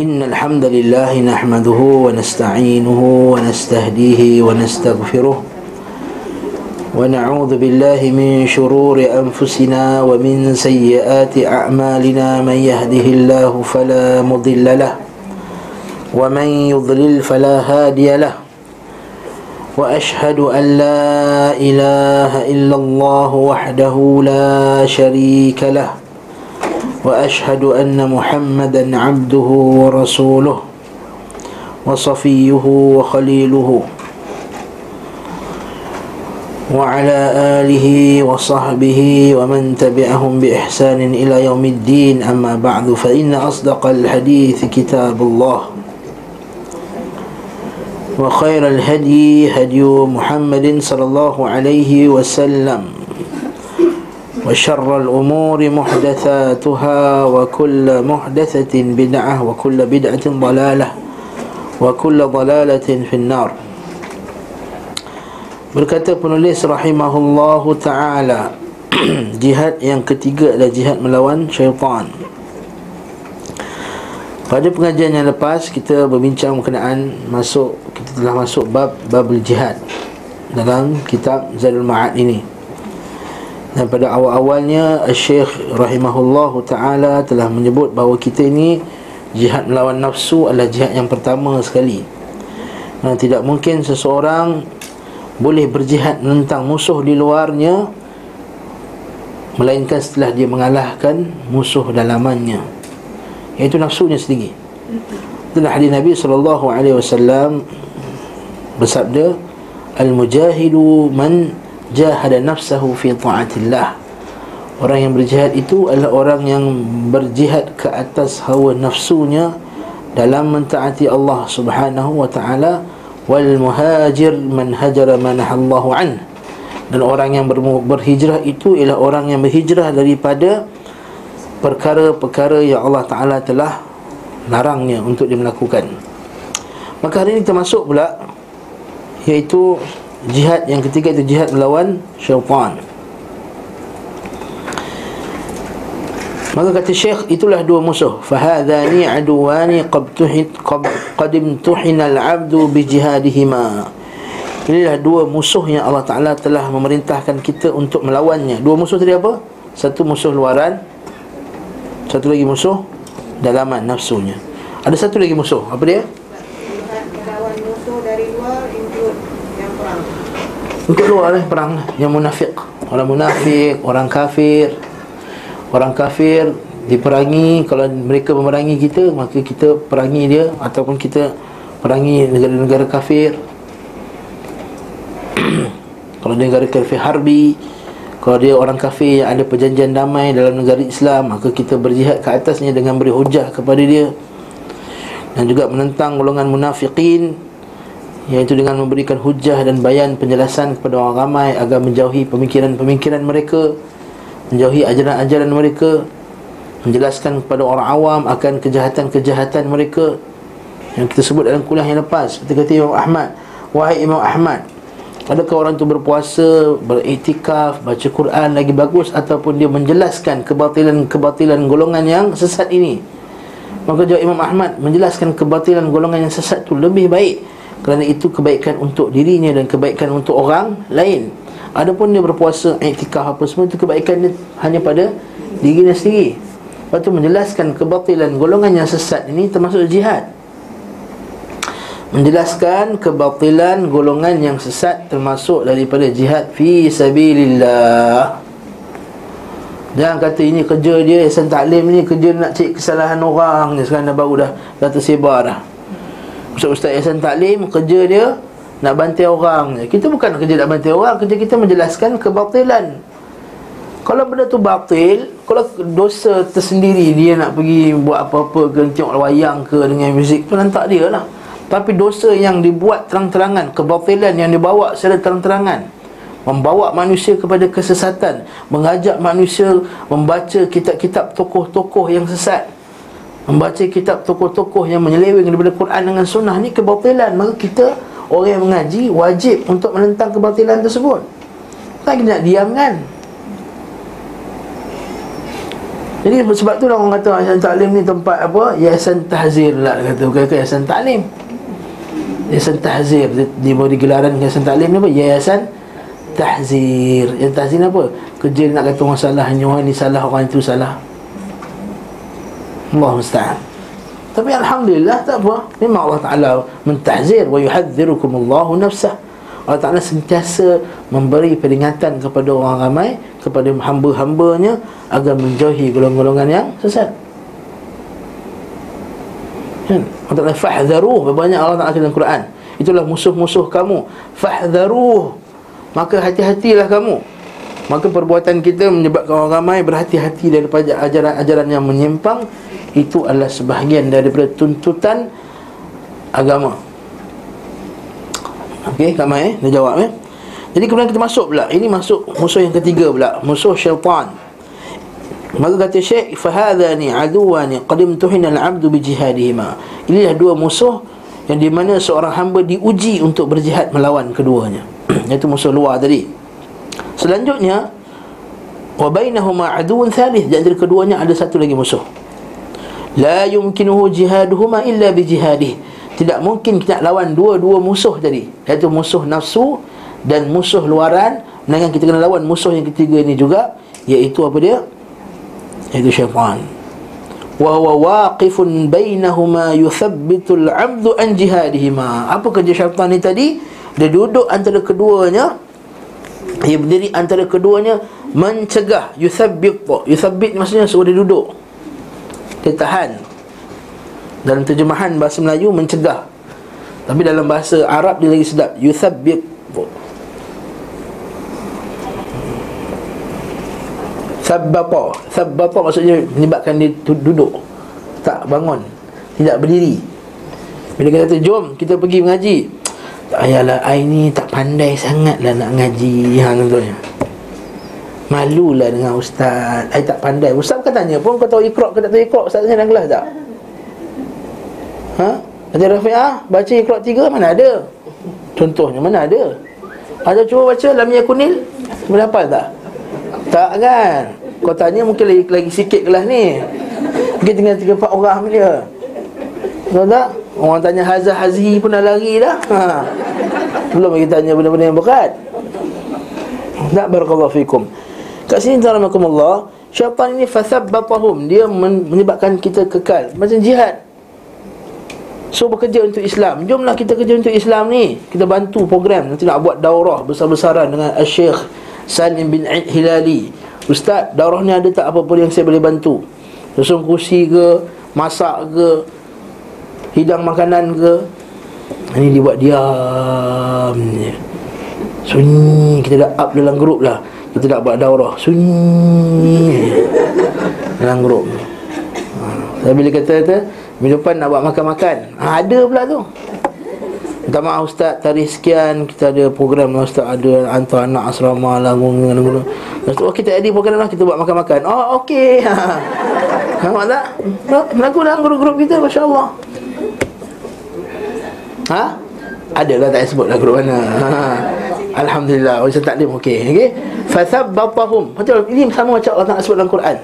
إن الحمد لله نحمده ونستعينه ونستهديه ونستغفره ونعوذ بالله من شرور أنفسنا ومن سيئات أعمالنا من يهده الله فلا مضل له ومن يضلل فلا هادي له وأشهد أن لا إله إلا الله وحده لا شريك له وأشهد أن محمدا عبده ورسوله وصفيه وخليله وعلى آله وصحبه ومن تبعهم بإحسان إلى يوم الدين. أما بعد فإن أصدق الحديث كتاب الله وخير الهدي هدي محمد صلى الله عليه وسلم. وشر الأمور محدثاتها وكل محدثة بدعة وكل بدعة ضلالة وكل ضلالة في النار Berkata penulis rahimahullahu ta'ala Jihad yang ketiga adalah jihad melawan syaitan Pada pengajian yang lepas kita berbincang berkenaan masuk Kita telah masuk bab bab jihad Dalam kitab Zadul Ma'ad ini Dan pada awal-awalnya Syekh rahimahullahu ta'ala telah menyebut bahawa kita ini Jihad melawan nafsu adalah jihad yang pertama sekali. Dan tidak mungkin seseorang boleh berjihad menentang musuh di luarnya melainkan setelah dia mengalahkan musuh dalamannya. Iaitu nafsunya sendiri. Itulah hadis Nabi wasallam bersabda al-mujahidu man jahada nafsahu fi ta'atillah. Orang yang berjihad itu adalah orang yang berjihad ke atas hawa nafsunya dalam mentaati Allah Subhanahu wa taala wal muhajir man hajara manahallahu an. Dan orang yang ber, berhijrah itu ialah orang yang berhijrah daripada perkara-perkara yang Allah Taala telah larangnya untuk dia melakukan. Maka hari ini kita masuk pula iaitu jihad yang ketiga itu jihad melawan syaitan Maka kata Syekh itulah dua musuh. Fahadhani aduwani qad tuhit qad imtuhina al-'abdu bi jihadihima. Inilah dua musuh yang Allah Taala telah memerintahkan kita untuk melawannya. Dua musuh tadi apa? Satu musuh luaran, satu lagi musuh dalaman nafsunya. Ada satu lagi musuh. Apa dia? Melawan musuh dari luar include yang perang. Untuk luar eh, perang yang munafik. Orang munafik, orang kafir, orang kafir diperangi kalau mereka memerangi kita maka kita perangi dia ataupun kita perangi negara-negara kafir. Kalau dia negara kafir harbi kalau dia orang kafir yang ada perjanjian damai dalam negara Islam maka kita berjihad ke atasnya dengan beri hujah kepada dia. Dan juga menentang golongan munafikin iaitu dengan memberikan hujah dan bayan penjelasan kepada orang ramai agar menjauhi pemikiran-pemikiran mereka menjauhi ajaran-ajaran mereka menjelaskan kepada orang awam akan kejahatan-kejahatan mereka yang kita sebut dalam kuliah yang lepas. Seperti kata Imam Ahmad wahai Imam Ahmad adakah orang itu berpuasa beriktikaf baca Quran lagi bagus ataupun dia menjelaskan kebatilan-kebatilan golongan yang sesat ini? Maka jawab Imam Ahmad menjelaskan kebatilan golongan yang sesat itu lebih baik kerana itu kebaikan untuk dirinya dan kebaikan untuk orang lain Adapun dia berpuasa iktikaf apa semua itu kebaikan dia hanya pada dirinya sendiri. Lepas tu menjelaskan kebatilan golongan yang sesat ini termasuk jihad. Menjelaskan kebatilan golongan yang sesat termasuk daripada jihad fi sabilillah. Jangan kata ini kerja dia Ihsan Taklim ni kerja nak cek kesalahan orang sekarang dah baru dah dah tersebar dah. Ustaz-ustaz Ihsan Taklim kerja dia nak bantai orang. Kita bukan kerja nak bantai orang, kerja kita menjelaskan kebatilan. Kalau benda tu batil, kalau dosa tersendiri dia nak pergi buat apa-apa ke tengok wayang ke dengan muzik tu lantak dia lah. Tapi dosa yang dibuat terang-terangan, kebatilan yang dibawa secara terang-terangan membawa manusia kepada kesesatan, mengajak manusia membaca kitab-kitab tokoh-tokoh yang sesat. Membaca kitab tokoh-tokoh yang menyeleweng daripada Quran dengan sunnah ni kebatilan, maka kita Orang yang mengaji wajib untuk menentang kebatilan tersebut. Tak nak diam kan? Jadi sebab tu orang kata Yayasan Taklim ni tempat apa? Yayasan Tahzir lah kata. Bukan ke Yayasan Taklim Yayasan Tahzir. Dia, beri gelaran Yayasan Taklim ni apa? Yayasan Tahzir. Yang Tahzir ni apa? Kerja nak kata orang salah orang ni salah Orang itu salah Allah Musta'an. Tapi Alhamdulillah tak apa. Memang Allah Ta'ala Mentahzir Wa yuhadzirukum Allahu nafsah. Allah Ta'ala sentiasa memberi peringatan kepada orang ramai Kepada hamba-hambanya Agar menjauhi golongan-golongan yang sesat. Kan? Allah Ta'ala fahzaruh. Banyak Allah Ta'ala dalam Quran. Itulah musuh-musuh kamu. Fahzaruh. Maka hati-hatilah kamu Maka perbuatan kita menyebabkan orang ramai Berhati-hati daripada ajaran-ajaran yang menyimpang Itu adalah sebahagian daripada tuntutan agama Okey, tak mai eh? Dia jawab eh. Jadi kemudian kita masuk pula. Ini masuk musuh yang ketiga pula, musuh syaitan. Maka kata Syekh, "Fahadhani aduwani qad imtuhina al-'abdu bi jihadihima." Inilah dua musuh yang di mana seorang hamba diuji untuk berjihad melawan keduanya. Iaitu musuh luar tadi. Selanjutnya, wa bainahuma aduun thalith. Di antara keduanya ada satu lagi musuh. La yumkinuhu jihaduhuma illa bi jihadihi tidak mungkin kita lawan dua-dua musuh tadi. Iaitu musuh nafsu dan musuh luaran. Melainkan kita kena lawan musuh yang ketiga ini juga iaitu apa dia? Iaitu syaitan. Wa huwa waqifun bainahuma yuthabbitu al-'abdu an jihadihima. Apa kerja syaitan ni tadi? Dia duduk antara keduanya dia berdiri antara keduanya mencegah yuthabbit yuthabbit maksudnya suruh dia duduk. Dia tahan. Dalam terjemahan bahasa Melayu mencegah. Tapi dalam bahasa Arab dia lagi sedap. Yuthabbit Thabbata Thabbata maksudnya menyebabkan dia duduk. Tak bangun. Tidak berdiri. Bila kita kata jom kita pergi mengaji. Tak payahlah I ni tak pandai sangat lah nak ngaji Ha contohnya. Malulah dengan ustaz. I tak pandai. Ustaz bukan tanya pun kau tahu ikrok ke tak tahu ikrok? Ustaz tanya dalam kelas tak? Ha? Ada Rafi'ah Baca Iqra' tiga Mana ada? Contohnya mana ada? Ada cuba baca Lam Yakunil hafal tak? Tak kan? Kau tanya mungkin lagi, lagi sikit kelas ni. Mungkin tinggal tiga empat orang dia Tahu tak? Orang tanya Hazah Hazi pun dah lari dah. Ha. Belum lagi tanya benda-benda yang berat. Tak barakallahu fikum. Kat sini Allah Syaitan ini Fasabbatahum Dia menyebabkan kita kekal. Macam jihad. So bekerja untuk Islam. Jomlah kita kerja untuk Islam ni. Kita bantu program. Nanti nak buat daurah besar-besaran Dengan Al-Syeikh Salim bin Aid Hilali. Ustaz, daurah ni ada tak? Apa-apa yang saya boleh bantu? Susun kursi ke? Masak ke? Hidang makanan ke Ini dibuat diam Sunyi. Kita dah up dalam grup lah. Kita nak buat daurah. Sunyi. Dalam grup. Tapi bila kata kata Minggu depan nak buat makan-makan. Ha, Ada pula tu. Minta maaf Ustaz. Tarikh sekian Kita ada program Ustaz. Ada Hantar anak asrama lah guna, guna. Ustaz oh, kita ada program lah Kita buat makan-makan. Oh okey. Ha. Nampak tak? Melaku dalam grup-grup kita Masya Allah Ha? Ada lah tak sebut lah grup mana. Ha. Alhamdulillah Ustaz taklim okey okay? Fathabbatahum Betul Ini sama macam Allah tak sebut dalam Quran.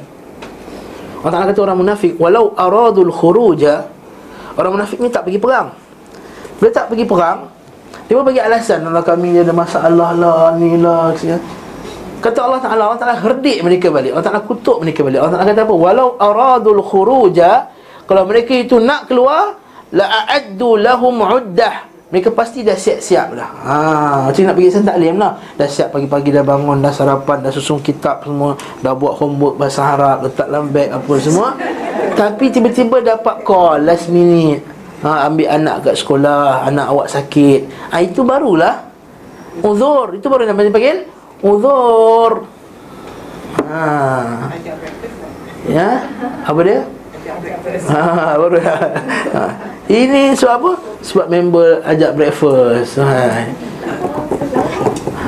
Allah Ta'ala kata orang munafik Walau aradul khuruja Orang munafik ni tak pergi perang. Bila tak pergi perang Dia pun bagi alasan Allah kami ada masalah lah Ni lah Kata Allah Ta'ala Allah Ta'ala herdik mereka balik. Allah Ta'ala kutuk mereka balik. Allah Ta'ala kata apa? Walau aradul khuruja Kalau mereka itu nak keluar La'addu lahum uddah. Mereka pasti dah siap-siap dah. Ha, Macam nak pergi sen taklim lah. Dah siap pagi-pagi dah bangun Dah sarapan Dah susun kitab semua Dah buat homework bahasa Arab Letak dalam beg apa semua. Tapi tiba-tiba dapat call Last minute. Ha, Ambil anak kat sekolah Anak awak sakit. Ha, Itu barulah. Uzur Itu baru yang panggil Uzur. Ha. Ya? Apa dia? Ha, baru ha. Ini sebab apa? Sebab member ajak breakfast ha.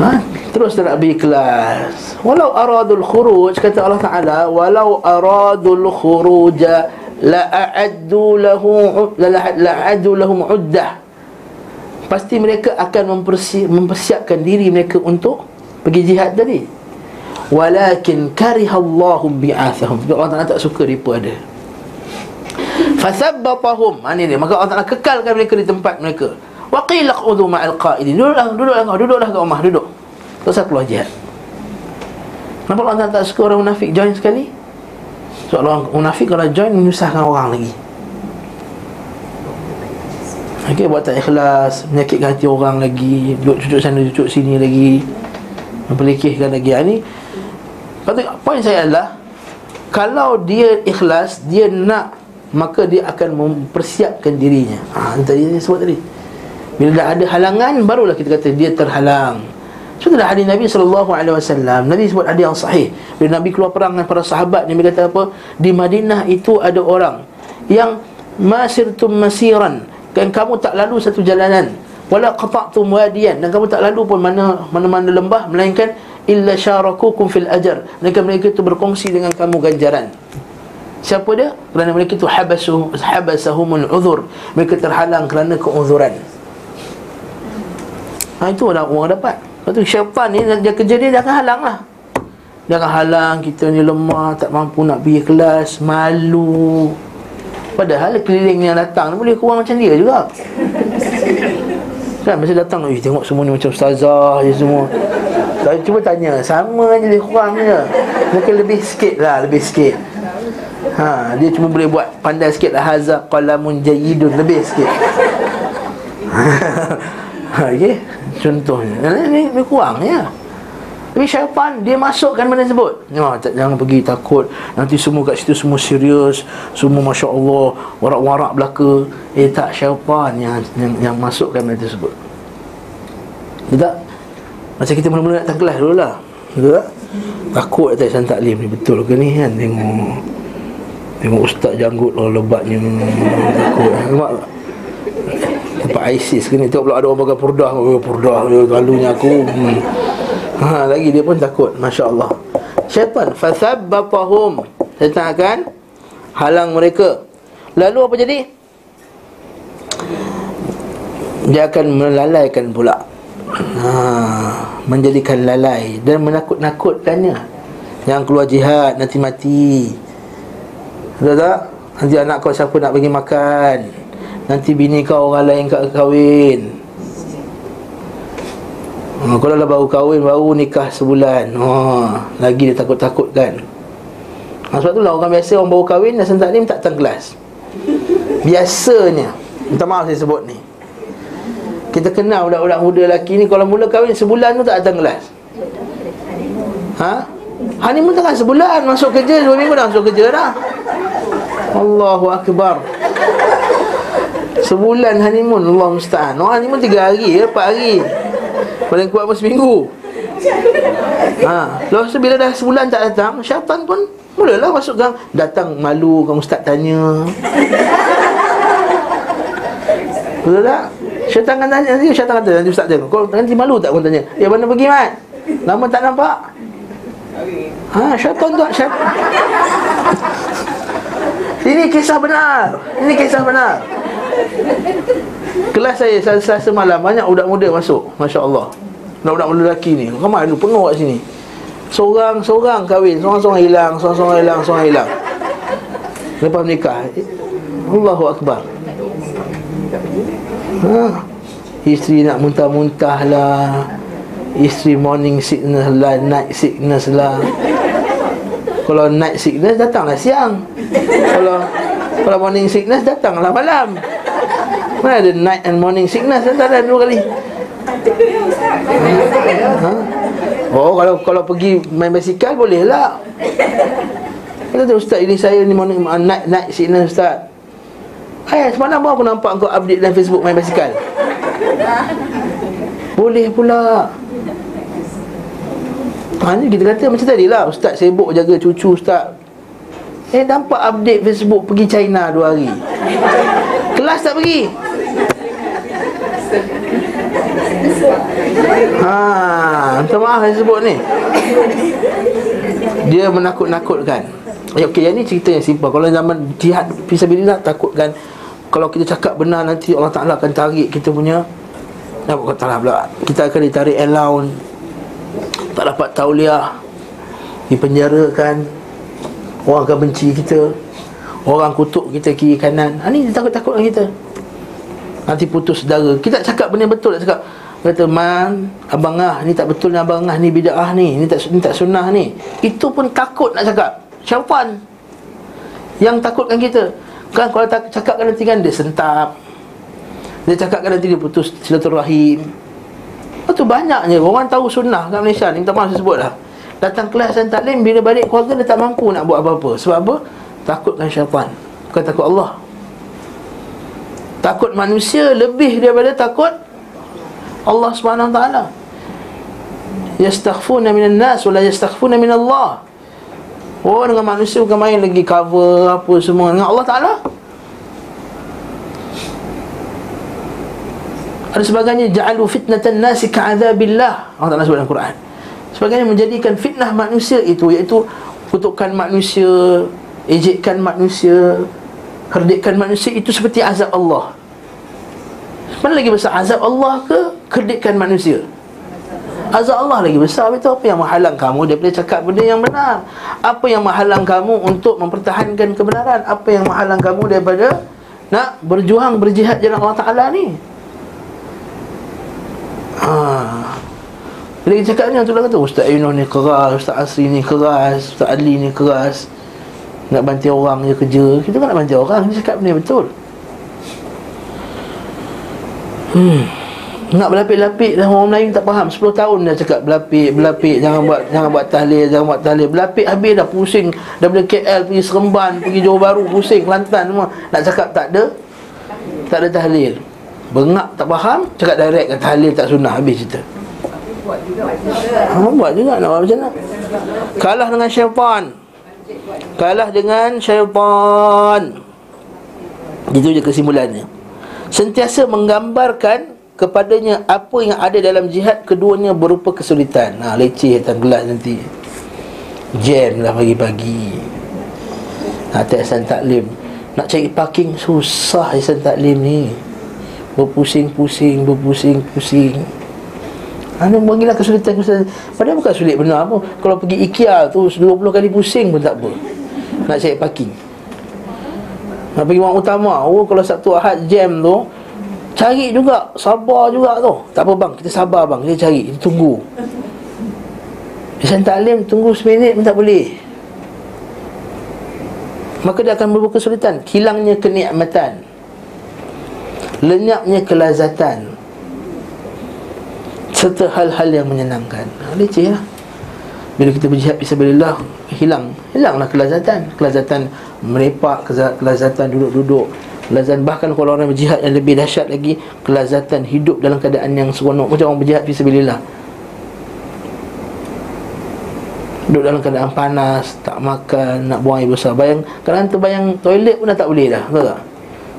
ha. Terus nak pergi kelas Walau aradul khuruj Kata Allah Ta'ala Walau aradul khuruja La'addu lahu La'addu lahum uddah Pasti mereka akan mempersi- mempersiapkan diri mereka untuk Pergi jihad tadi walakin karihallahu bi'athahum Allah Taala tak suka mereka ada Fasabbatahum ha, Ini dia? Maka Allah Ta'ala kekalkan mereka di tempat mereka. Wa qila qudhu ma'al qa'idin. Duduklah, duduklah kau Duduklah kat rumah, duduk. Tak usah keluar jihad. Kenapa Allah Ta'ala tak suka orang munafik? Join sekali? Sebab orang munafik kalau join Menyusahkan orang lagi. Okay, buat tak ikhlas Menyakitkan hati orang lagi Duduk cucuk sana, cucuk sini lagi Mempelikihkan lagi. Ini ha, Poin saya adalah Kalau dia ikhlas Dia nak maka dia akan mempersiapkan dirinya. Ha tadi saya sebut tadi. Bila dah ada halangan barulah kita kata dia terhalang. Sebab dah hadis Nabi sallallahu alaihi wasallam, Nabi sebut ada yang sahih. Bila Nabi keluar perang dengan para sahabat, Nabi kata apa? Di Madinah itu ada orang yang masirtum masiran dan kamu tak lalu satu jalanan wala qata'tum wadiyan dan kamu tak lalu pun mana mana-mana lembah melainkan illa syarakukum fil ajr mereka mereka itu berkongsi dengan kamu ganjaran Siapa dia? Kerana mereka itu habasahumul uzur. Mereka terhalang kerana keuzuran. Ha, itu orang orang dapat. Lepas tu syaitan ni dia kerja dia, dia akan halang lah. Dia akan halang kita ni lemah, tak mampu nak pergi kelas, malu. Padahal keliling yang datang boleh kurang macam dia juga. Kan masa datang, eh tengok semua ni macam ustazah je semua. Tapi cuba tanya, sama je dia kurang je. Mungkin lebih sikit lah, lebih sikit. Ha, dia cuma boleh buat pandai sikit lah hazaq qalamun jayyidun lebih sikit. ha, okey. Contohnya. Ini, ini kurang ya. Tapi syaitan dia masukkan benda sebut. Ya, tak, jangan pergi takut. Nanti semua kat situ semua serius, semua masya-Allah, warak-warak belaka. Eh tak syaitan yang yang, yang masukkan benda tersebut. Tidak. Macam kita mula-mula nak datang kelas dulu lah. Betul tak? Takut tak saya taklim ni betul ke ni kan tengok Tengok ustaz janggut lah lebatnya Takut Nampak tak? Tempat ISIS ke ni Tengok pula ada orang pakai purdah. Pakai purdah Lalunya aku. Hmm. ha, Lagi dia pun takut Masya Allah Syaitan Fathabbatahum Syaitan akan Halang mereka. Lalu apa jadi? Dia akan melalaikan pula. Ha, Menjadikan lalai Dan menakut-nakutkannya. Yang keluar jihad Nanti mati Betul tak? Nanti anak kau siapa nak bagi makan? Nanti bini kau orang lain kat kahwin. Ha, Kalau dah baru kahwin Baru nikah sebulan. Ha, Lagi dia takut-takutkan ha, Sebab tu lah orang biasa Orang baru kahwin Dan sentak ni tak datang kelas. Biasanya. Minta maaf saya sebut ni. Kita kenal budak-budak muda lelaki ni Kalau mula kahwin sebulan tu tak datang kelas. Ha? Honeymoon tengah sebulan Masuk kerja Dua minggu dah masuk kerja dah. Allahu Akbar. Sebulan honeymoon Allah musta'an. Orang honeymoon tiga hari ya, Empat hari. Paling kuat pun seminggu. Ha, Lepas tu bila dah sebulan tak datang Syaitan pun Mulalah masuk gang Datang malu Kamu ustaz tanya. Betul tak? Syaitan kan tanya Syaitan kata Nanti ustaz tanya Kau nanti malu tak kau tanya Eh mana pergi mat? Lama tak nampak? Ha, syaitan tu syaitan. Ini kisah benar. Ini kisah benar. Kelas saya selasa malam banyak budak muda masuk. Masya-Allah. Budak-budak lelaki ni. Ramai tu penuh kat sini. Seorang-seorang kahwin, seorang-seorang hilang, seorang-seorang hilang, seorang hilang. Lepas nikah. Allahu akbar. Ha. Isteri nak muntah-muntah lah Isteri morning sickness lah Night sickness lah Kalau night sickness datanglah siang kalau kalau morning sickness datanglah malam. Mana ada night and morning sickness tak ada dua kali. Ha? Oh kalau kalau pergi main basikal boleh lah. Kata ustaz ini saya ni morning uh, night night sickness ustaz. Hai semalam aku nampak kau update dalam Facebook main basikal. Boleh pula. Ni kita kata macam tadi lah Ustaz sibuk jaga cucu Ustaz. Eh nampak update Facebook pergi China dua hari? Kelas tak pergi? Ha, minta maaf saya sebut ni? Dia menakut-nakutkan. Ya, okey, yang ni cerita yang simple. Kalau zaman jihad Fisabilillah takutkan Kalau kita cakap benar nanti Allah Ta'ala akan tarik kita punya Nampak kata lah pula? Kita akan ditarik allowance Tak dapat tauliah. Dipenjarakan. Orang akan benci kita. Orang kutuk kita kiri kanan. Ha, Ni dia takut-takut kita. Nanti putus saudara. Kita cakap benda betul tak cakap. Kata man Abang Ah ni tak betul ni. Abang Ah ni bida'ah ni. Ni tak, ni tak sunnah ni. Itu pun takut nak cakap. Syaitan Yang takutkan kita. Kan kalau tak cakapkan nanti kan Dia sentap Dia cakapkan nanti dia putus silaturahim Itu banyaknya Orang tahu sunnah kat Malaysia ni maaf saya sebut lah Datang kelas dan taklim Bila balik keluarga dia tak mampu nak buat apa-apa Sebab apa? Takutkan syaitan Bukan takut Allah Takut manusia lebih daripada takut Allah taala. Yastaghfuna minan nas wala yastaghfuna min Allah. Oh dengan manusia bukan main lagi cover apa semua dengan Allah Taala. Ada sebagainya ja'alu fitnatan nasi ka'adzabillah. Allah Taala sebut dalam Quran. Sebagainya menjadikan fitnah manusia itu iaitu kutukan manusia, ejekkan manusia, herdikkan manusia itu seperti azab Allah. Mana lagi besar azab Allah ke kerdikan manusia? Azab Allah lagi besar itu apa yang menghalang kamu daripada cakap benda yang benar? Apa yang menghalang kamu untuk mempertahankan kebenaran? Apa yang menghalang kamu daripada nak berjuang berjihad jalan Allah Taala ni? Ha. Bila kita cakap ni tu kata Ustaz Yuno ni keras, Ustaz Asri ni keras, Ustaz Ali ni keras. Nak bantu orang je kerja. Kita kan nak bantu orang, kita cakap benda betul. Hmm. Nak berlapik-lapik dah orang Melayu tak faham 10 tahun dah cakap berlapik, berlapik Jangan buat jangan buat tahlil, jangan buat tahlil Berlapik habis dah pusing Daripada KL pergi Seremban, pergi Johor Baru Pusing, Kelantan semua Nak cakap tak ada Tak ada tahlil Bengak tak faham, cakap direct kan tahlil tak sunnah Habis cerita ha, Buat juga nak buat macam mana Kalah dengan syaitan Kalah dengan syaitan Itu je kesimpulannya sentiasa menggambarkan kepadanya apa yang ada dalam jihad keduanya berupa kesulitan. Ha leceh datang kelas nanti. Jam lah pagi-pagi. Ha tak taklim. Nak cari parking susah Ihsan taklim ni. Berpusing-pusing, berpusing-pusing. Anda bagilah kesulitan kesulitan. Padahal bukan sulit benar apa. Kalau pergi IKEA tu 20 kali pusing pun tak apa. Nak cari parking. Nak pergi orang utama Oh kalau Sabtu Ahad jam tu Cari juga Sabar juga tu Tak apa bang Kita sabar bang Kita cari Kita tunggu Pesan taklim Tunggu seminit pun tak boleh Maka dia akan berbuka kesulitan Hilangnya kenikmatan Lenyapnya kelazatan Serta hal-hal yang menyenangkan. Leceh lah. Bila kita berjihad fisabilillah hilang. Hilanglah kelazatan. Kelazatan merepak kelazatan duduk-duduk. Kelazatan bahkan kalau orang berjihad yang lebih dahsyat lagi kelazatan hidup dalam keadaan yang seronok. Macam orang berjihad fisabilillah. Duduk dalam keadaan panas tak makan nak buang air besar. Bayang kalau bayang toilet pun dah tak boleh dah betul tak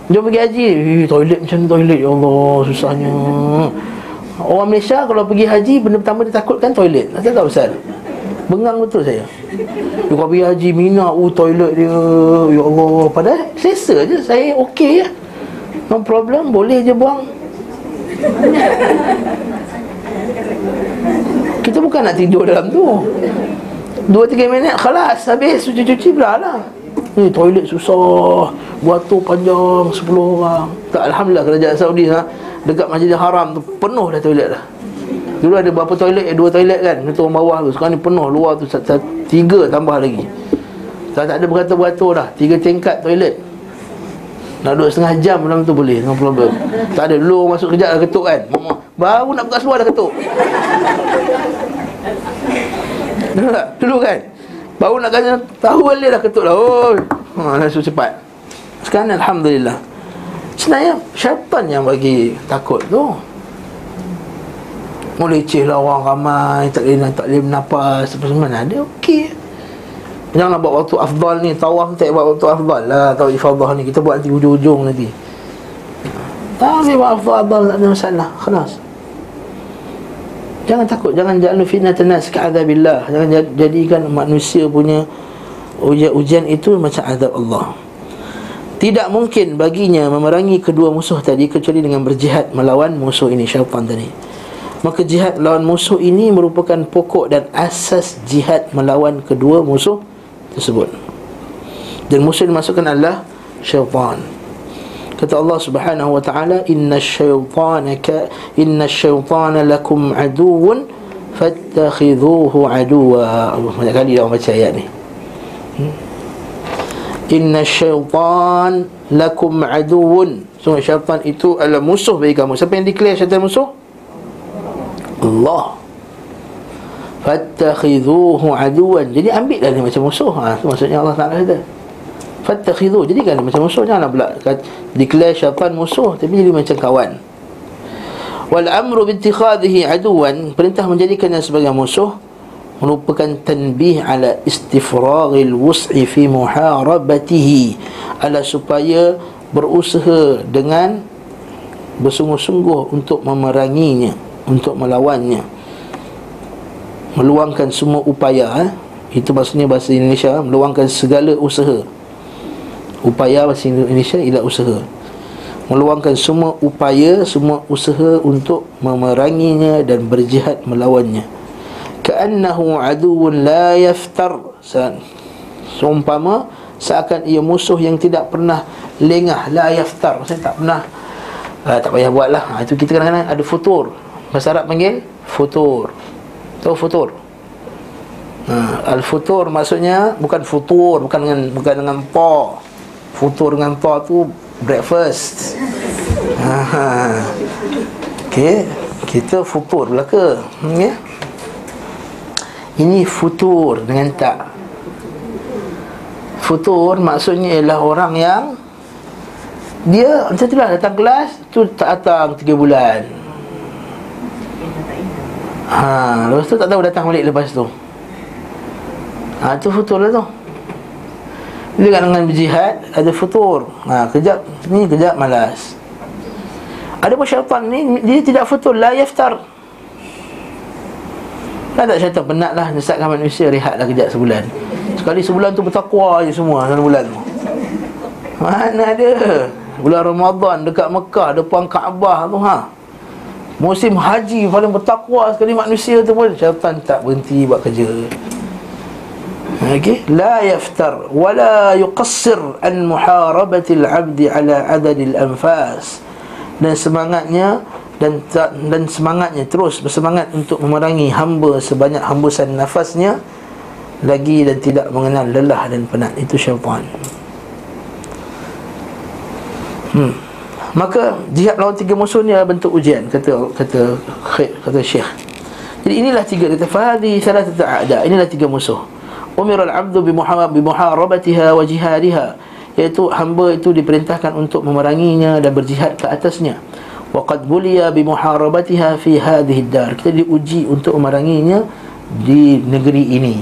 Jom pergi haji. Toilet macam toilet. Ya Allah Susahnya. Orang Malaysia Kalau pergi haji Benda pertama dia takutkan toilet Tak tahu pasal? Bengang betul saya. Dia pergi haji Mina Oh toilet dia. Ya Allah. Padahal selesa je. Saya okey ya No problem. Boleh je buang. Kita bukan nak tidur dalam tu. Dua tiga minit Kelas Habis cuci-cuci pula lah Ni toilet susah. Buat tu panjang Sepuluh orang. Tak, Alhamdulillah kerajaan Saudi ha, Dekat Masjidil Haram tu Penuh dah toilet dah. Dulu ada berapa toilet? Eh, dua toilet kan Untuk orang bawah tu. Sekarang ni penuh Luar tu Tiga tambah lagi. Tak, tak ada beratur-beratur dah. Tiga tingkat toilet. Nak duduk setengah jam dalam tu boleh No problem. Tak ada Dulu masuk kejap dah ketuk kan. Baru nak buka seluar dah ketuk. Dulu kan Baru nak kata Tahu balik dah ketuk dah. Oh ha, cepat. Sekarang Alhamdulillah. Sebenarnya syaitan yang bagi takut tu. Mau leceh lah orang ramai Tak boleh tak boleh nafas Apa semua ada okey. Janganlah buat waktu afdal ni. Tawaf tak buat waktu afdal lah. Tawaf ifadah ni. Kita buat nanti ujung-ujung nanti. Buat waktu afdal Tak ada masalah. Kelas Jangan takut Jangan jangan fitnah tenas Ke'adabillah Jangan jadikan manusia punya Ujian-ujian itu macam azab Allah tidak mungkin baginya memerangi kedua musuh tadi kecuali dengan berjihad melawan musuh ini syaitan tadi Maka jihad lawan musuh ini merupakan pokok dan asas jihad melawan kedua musuh tersebut. Dan musuh dimasukkan adalah syaitan. Kata Allah Subhanahu wa taala, "Inna syaitana ka inna syaitana lakum aduwwun fattakhidhuhu aduwa." Banyak kali dah baca ayat ni. Hmm? Inna syaitan lakum aduwwun. Sungguh syaitan itu adalah musuh bagi kamu. Siapa yang declare syaitan musuh? Allah Fattakhidhuhu aduan Jadi ambil lah dia macam musuh ha, maksudnya Allah Ta'ala kata Fattakhidhu. Jadi kan macam musuh Janganlah pula Declare syaitan musuh Tapi jadi macam kawan. Wal amru bintikhadhihi aduan Perintah menjadikannya sebagai musuh Merupakan tanbih ala istifraghil wus'i fi muharabatihi. Ala supaya berusaha dengan Bersungguh-sungguh untuk memeranginya untuk melawannya. Meluangkan semua upaya eh? itu maksudnya bahasa Indonesia meluangkan segala usaha upaya bahasa Indonesia ialah usaha. Meluangkan semua upaya semua usaha untuk memeranginya dan berjihad melawannya. Ka'annahu aduun la yaftar. Seumpama seakan ia musuh yang tidak pernah lengah. La yaftar. Maksudnya tak pernah uh, tak payah buatlah. Ha, itu kita kadang-kadang ada futur. Bahasa Arab panggil Futur. Tahu futur? Ha, Al-futur maksudnya Bukan futur Bukan dengan bukan dengan po Futur dengan po tu Breakfast ha, Okay Kita futur belaka okay? Ini futur dengan tak Futur maksudnya ialah orang yang Dia macam tu lah datang kelas Tu tak datang 3 bulan Ha, lepas tu tak tahu datang balik lepas tu. Ha, tu futur lah tu. Kan dengan berjihad, ada futur. Ha, kejap ni, kejap malas. Ada pun syaitan ni, dia tidak futur. La yaftar. Kan tak syaitan penat lah Nesatkan manusia rehat lah kejap sebulan Sekali sebulan tu bertakwa je semua Dalam bulan tu Mana ada Bulan Ramadan dekat Mekah Depan Kaabah tu ha Musim haji paling bertakwa sekali manusia tu pun syaitan tak berhenti buat kerja. Okey, la yaftar wala yuqassir an muharabati al-'abd 'ala 'adad al-anfas. Dan semangatnya dan dan semangatnya terus bersemangat untuk memerangi hamba sebanyak hembusan nafasnya lagi dan tidak mengenal lelah dan penat itu syaitan. Hmm. Maka jihad lawan tiga musuh ni adalah bentuk ujian kata kata kata Syekh. Jadi inilah tiga kata fahadi salah ada. Inilah tiga musuh. Umir al-'abdu bi muharabatiha wa jihadiha. Iaitu hamba itu diperintahkan untuk memeranginya dan berjihad ke atasnya. Wa qad buliya bi muharabatiha fi hadhihi dar. Kita diuji untuk memeranginya di negeri ini.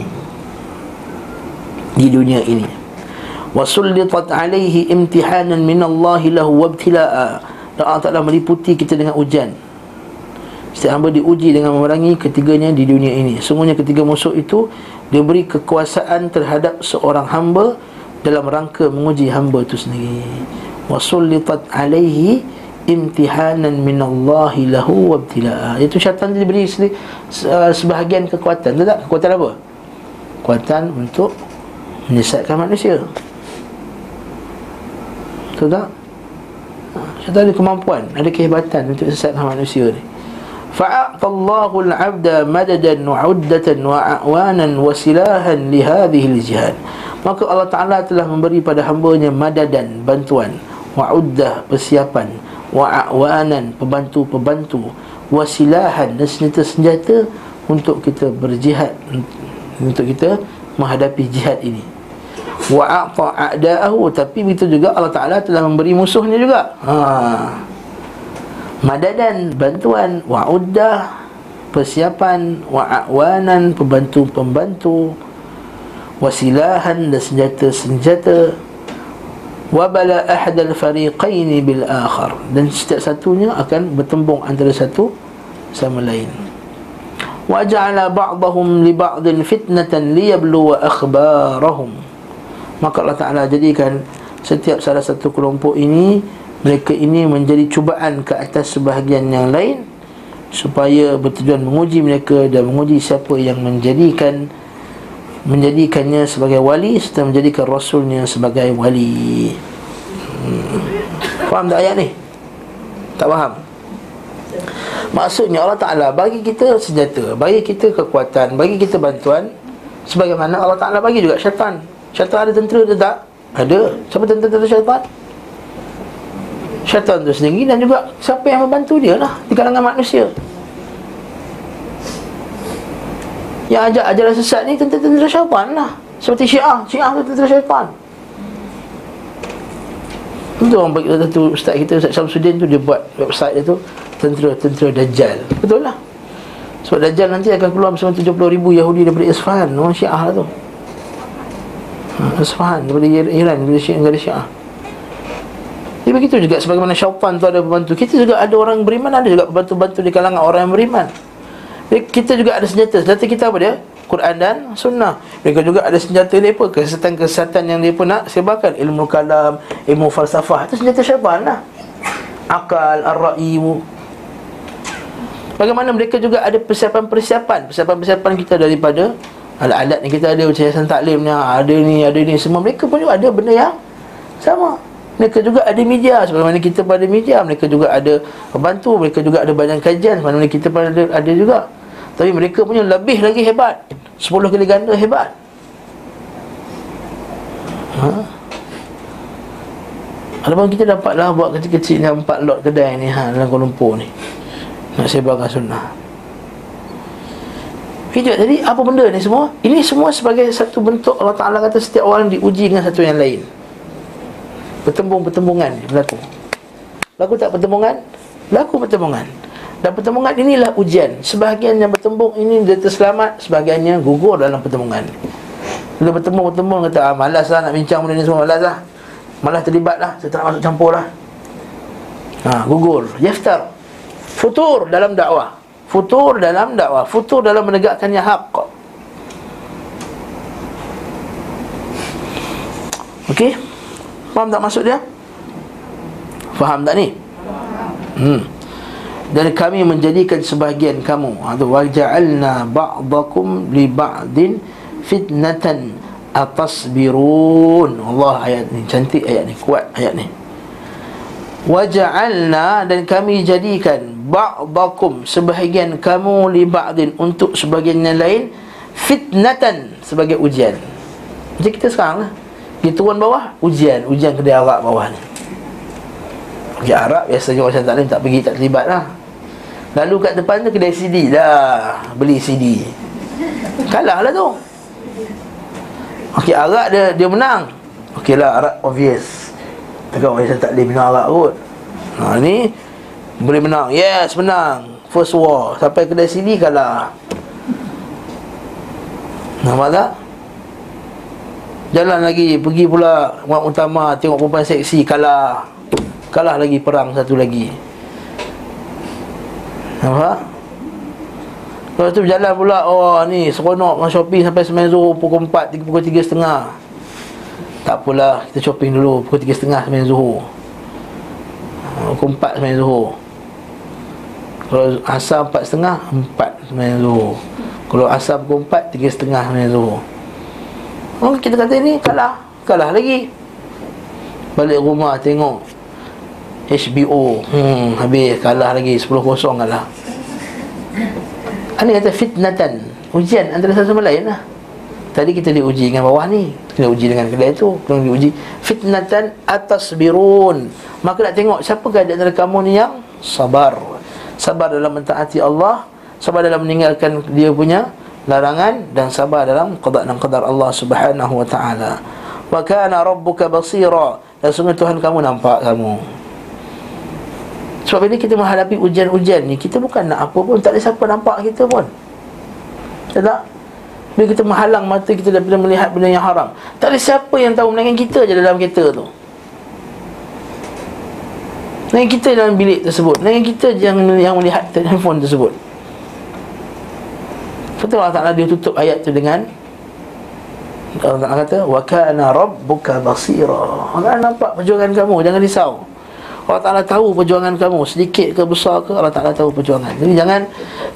Di dunia ini wasullitat alaihi imtihanan min Allah lahu wabtila'a dan Allah Ta'ala meliputi kita dengan ujian Setiap hamba diuji dengan memerangi ketiganya di dunia ini Semuanya ketiga musuh itu Diberi kekuasaan terhadap seorang hamba Dalam rangka menguji hamba itu sendiri Wasullitat alaihi imtihanan min Allah lahu wabtila'a Itu syaitan diberi sebahagian kekuatan tak? Kekuatan apa? Kekuatan untuk menyesatkan manusia Betul tak? Syaitan ada kemampuan Ada kehebatan untuk sesatkan manusia ni Wa 'uddatan wa a'wanan wa silahan li hadhihi al-jihad. Maka Allah Taala telah memberi pada hamba-Nya madadan bantuan, wa 'uddah persiapan, wa a'wanan pembantu-pembantu, wa silahan dan senjata-senjata untuk kita berjihad untuk kita menghadapi jihad ini. Wa a'ta a'da'ahu tapi begitu juga Allah Taala telah memberi musuhnya juga. Ha madadan bantuan wa uddah persiapan wa awanan pembantu-pembantu wasilahan dan senjata-senjata wa bala ahad al-fariqain bil akhar. Dan setiap satunya akan bertembung antara satu sama lain. Wa ja'ala ba'dahum li ba'din fitnatan liyabluwa akhbarahum. Maka Allah Ta'ala jadikan setiap salah satu kelompok ini mereka ini menjadi cubaan ke atas sebahagian yang lain supaya bertujuan menguji mereka dan menguji siapa yang menjadikan menjadikannya sebagai wali serta menjadikan rasulnya sebagai wali. Hmm. Faham tak ayat ni? Tak faham? Maksudnya Allah Ta'ala bagi kita senjata Bagi kita kekuatan Bagi kita bantuan Sebagaimana Allah Ta'ala bagi juga syaitan Syaitan ada tentera ke tak? Ada Siapa tentera-tentera syaitan? Syaitan tu sendiri Dan juga siapa yang membantu dia lah Di kalangan manusia. Yang ajak ajaran sesat ni Tentera-tentera syaitan lah. Seperti syiah. Syiah tu tentera syaitan. Itu orang bagi tu Ustaz kita Ustaz Syamsuddin tu Dia buat website dia tu tentera-tentera Dajjal. Betul lah. Sebab Dajjal nanti akan keluar bersama 70 ribu Yahudi daripada Isfahan Orang Syiah lah tu. Ha, Isfahan daripada Iran Daripada Syiah, negara Syiah Begitu juga sebagaimana syaitan tu ada pembantu. Kita juga ada orang beriman Ada juga pembantu-bantu di kalangan orang yang beriman. Jadi kita juga ada senjata. Senjata kita apa dia? Quran dan Sunnah. Mereka juga ada senjata mereka. Kesesatan-kesesatan yang mereka nak sebarkan. Ilmu kalam, ilmu falsafah. Itu senjata syaitan lah. Akal, ar-ra'imu Bagaimana mereka juga ada persiapan-persiapan. Persiapan-persiapan kita daripada Alat-alat yang kita ada Macam yayasan taklim ni Ada ni, ada ni. Semua mereka pun juga ada benda yang Sama Mereka juga ada media. Sebagaimana kita pada media Mereka juga ada pembantu Mereka juga ada badan kajian. Sebagaimana kita pada ada, ada juga. Tapi mereka punya lebih lagi hebat. 10 kali ganda hebat. Ha? Alamak kita dapatlah buat kecil-kecil ni empat lot kedai ni ha, dalam Kuala Lumpur ni. Nak sebarkan sunnah. Video jadi apa benda ni semua? Ini semua sebagai satu bentuk Allah Ta'ala kata setiap orang diuji dengan satu yang lain Pertembung-pertembungan berlaku. Berlaku tak pertembungan? Berlaku pertembungan. Dan pertembungan inilah ujian. Sebahagian yang bertembung ini dia terselamat Sebahagiannya gugur dalam pertembungan. Bila bertembung-bertembung kata ah, Malas lah nak bincang benda ni semua Malas lah. Malas terlibat lah Saya tak masuk campur lah. Ha, Gugur. Yaftar. Futur dalam dakwah. Futur dalam dakwah. Futur dalam menegakkannya hak Okey Faham tak maksud dia? Faham tak ni? Hmm dan kami menjadikan sebahagian kamu atau waja'alna ba'dakum li ba'din fitnatan atasbirun Allah ayat ni cantik ayat ni kuat ayat ni waja'alna dan kami jadikan ba'dakum sebahagian kamu li ba'din untuk sebahagian yang lain fitnatan sebagai ujian. Macam kita sekarang lah. Kita turun bawah, ujian, ujian kedai Arab bawah ni. Kedai Arab biasanya orang taklim tak pergi tak terlibat lah. Lalu kat depan tu kedai CD dah beli CD. Kalah lah tu. Okey Arab dia dia menang. Okey lah Arab obvious. Tengok orang taklim minum Arab kot. Ha ni boleh menang Yes menang First war Sampai kedai sini kalah Nampak tak? Jalan lagi Pergi pula Mak utama Tengok perempuan seksi Kalah. Kalah lagi perang satu lagi. Nampak? Lepas tu berjalan pula Oh ni seronok Dengan shopping sampai sembilan zuhur Pukul 4 Pukul 3 setengah. Tak apalah Kita shopping dulu Pukul 3 setengah sembilan zuhur Pukul 4 sembilan zuhur kalau asar empat setengah Empat sebenarnya zuhur Kalau asar pukul empat Tiga setengah sebenarnya zuhur Oh kita kata ini kalah. Kalah lagi. Balik rumah tengok HBO Hmm habis kalah lagi. Sepuluh kosong kalah. Ini kata fitnatan. Ujian antara satu sama lain lah. Tadi kita diuji dengan bawah ni. Kita uji dengan kedai tu. Kita diuji. Fitnatan atas birun Maka nak tengok Siapa di antara kamu ni yang Sabar. Sabar dalam mentaati Allah. Sabar dalam meninggalkan dia punya larangan dan sabar dalam qada dan qadar Allah Subhanahu wa taala. Wa kana rabbuka basira. Dan sungguh Tuhan kamu nampak kamu. Sebab ini kita menghadapi ujian-ujian ni kita bukan nak apa pun tak ada siapa nampak kita pun. Tak? Bila kita menghalang mata kita daripada melihat benda yang haram tak ada siapa yang tahu melainkan kita je dalam kereta tu. Dengan kita dalam bilik tersebut. Dengan kita yang, yang melihat handphone tersebut Betul Allah Ta'ala dia tutup ayat tu dengan Allah Ta'ala kata Wa kana rabbuka basira. Allah nampak perjuangan kamu Jangan risau. Allah Ta'ala tahu perjuangan kamu Sedikit ke besar ke Allah Ta'ala tahu perjuangan. Jadi jangan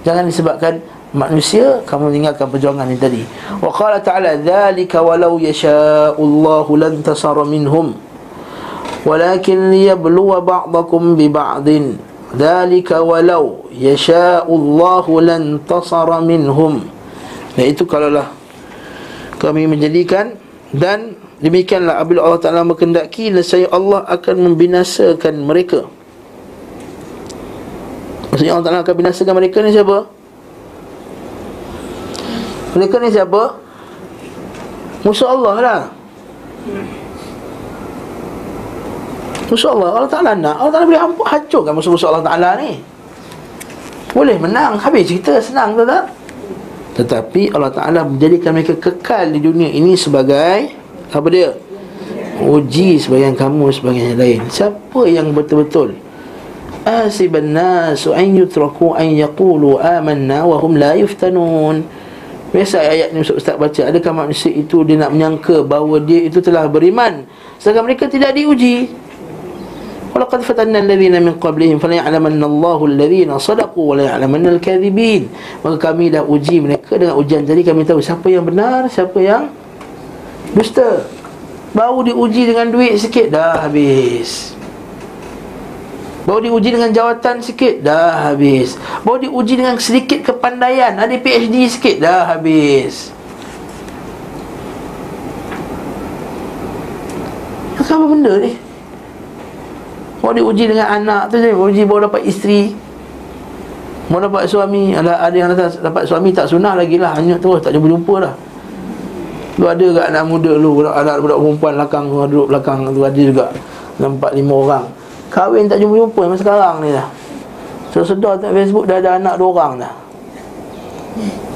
Jangan disebabkan manusia Kamu tinggalkan perjuangan ini tadi. Wa qala ta'ala Dhalika walau yasha'ullahu lantasara minhum Walakin liyabluwa ba'dakum bi ba'din Dhalika walau yasha'ullahu lantasara minhum Dan itu kalaulah Kami menjadikan Dan Demikianlah apabila Allah Ta'ala berkendaki Nesaya Allah akan membinasakan mereka Maksudnya Allah Ta'ala akan binasakan mereka ni siapa? Mereka ni siapa? Musuh Allah lah Musuh Allah Allah Ta'ala nak. Allah Ta'ala boleh hancurkan musuh-musuh Allah Ta'ala ni. Boleh menang Habis cerita senang tu tak? Tetapi Allah Ta'ala menjadikan mereka kekal di dunia ini sebagai apa dia? Uji sebagian kamu sebagian yang lain. Siapa yang betul-betul? Asiban nasu an yutraku an yaqulu amanna wa hum la yuftanun. Biasa ayat ni Ustaz baca Adakah manusia itu dia nak menyangka bahawa dia itu telah beriman? Sedangkan mereka tidak diuji Qablihim fala ya'lamanna Allahu alladhina sadaqu wa la ya'lamanna al-kadhibin Maka kami dah uji mereka dengan ujian. Jadi kami tahu siapa yang benar, siapa yang Dusta. Baru diuji dengan duit sikit Dah habis. Baru diuji dengan jawatan sikit Dah habis. Baru diuji dengan sedikit kepandaian Ada PhD sikit Dah habis. Apa benda ni Baru diuji dengan anak tu je. Uji baru dapat isteri. Baru dapat suami. Ada, ada yang dapat suami tak sunnah lagi lah. Hanya terus tak jumpa-jumpa lah Lu ada ke anak muda lu Anak budak perempuan belakang Duduk belakang tu. Ada juga Nampak lima orang. Kahwin tak jumpa-jumpa Macam sekarang ni dah. So sedar tak Facebook Dah ada anak dua orang dah.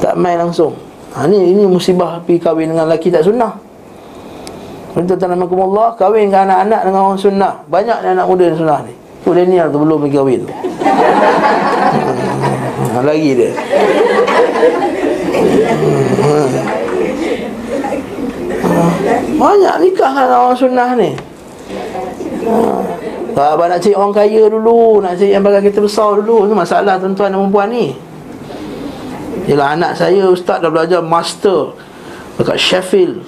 Tak main langsung. Ha, ni, ini musibah pergi kahwin dengan lelaki tak sunnah Tuan-tuan Allah Kahwin dengan anak-anak dengan orang sunnah. Banyak ni anak muda yang sunnah ni. Tu Daniel tu belum pergi kahwin tu. Ha, Lagi dia. Ha. Banyak nikah kan orang sunnah ni. Ha. Abang nak cari orang kaya dulu Nak cari yang bagai kita besar dulu. Itu masalah tuan-tuan dan perempuan ni. Yelah anak saya ustaz dah belajar master Dekat Sheffield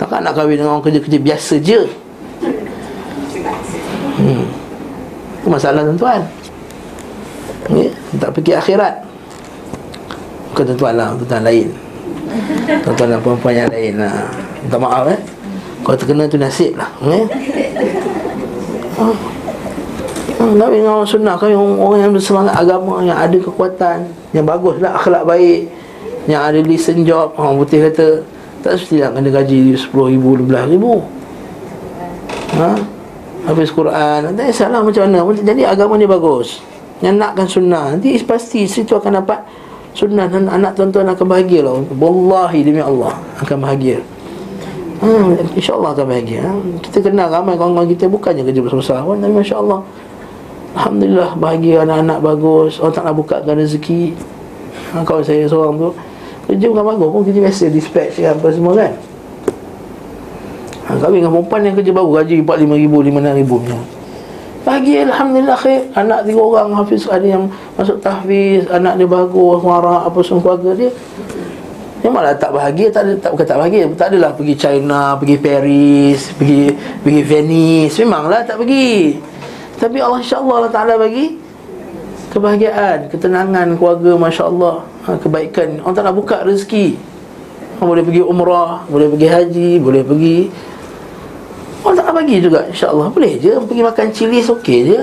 Takkan nak kahwin dengan orang kerja-kerja biasa je hmm. Itu masalah tuan-tuan ya? Tak fikir akhirat Bukan tuan-tuan lah, tuan-tuan lain Tuan-tuan dan perempuan yang lain lah Minta maaf eh Kalau terkena tu nasib lah eh? Oh. Oh, Nabi dengan orang sunnah Kami orang yang bersemangat agama Yang ada kekuatan Yang bagus lah akhlak baik Yang ada listen job Orang putih kata Tak mesti nak kena gaji RM10,000, RM12,000 Ha? Habis Quran. Tak salah macam mana? Jadi agama ni bagus. Yang nakkan sunnah. Nanti pasti isteri tu akan dapat Sunnah. Dan anak tuan-tuan akan bahagia lah. Wallahi demi Allah Akan bahagia. Hmm, InsyaAllah akan bahagia. Ha? Kita kenal ramai kawan-kawan kita. Bukannya kerja bersama-sama Tapi Masya Allah Alhamdulillah bahagia anak-anak bagus. Orang tak nak bukakan rezeki. Ha, Kawan saya seorang tu Kerja bukan bagus pun kerja biasa Dispatch kan apa semua kan. Ha, Kami dengan perempuan yang kerja baru Gaji RM45,000, RM56,000 Pagi Alhamdulillah khair Anak tiga orang Hafiz ada yang masuk tahfiz Anak dia bagus Marah apa semua keluarga dia. Memanglah tak bahagia tak ada tak bukan tak bahagia tak adalah pergi China pergi Paris pergi pergi Venice memanglah tak pergi. Tapi Allah insya-Allah Allah Taala bagi kebahagiaan ketenangan keluarga masya-Allah ha, kebaikan. Orang tak nak buka rezeki. Orang boleh pergi umrah boleh pergi haji boleh pergi. Allah tak nak bagi juga InsyaAllah. Boleh je. Pergi makan cilis Okey je.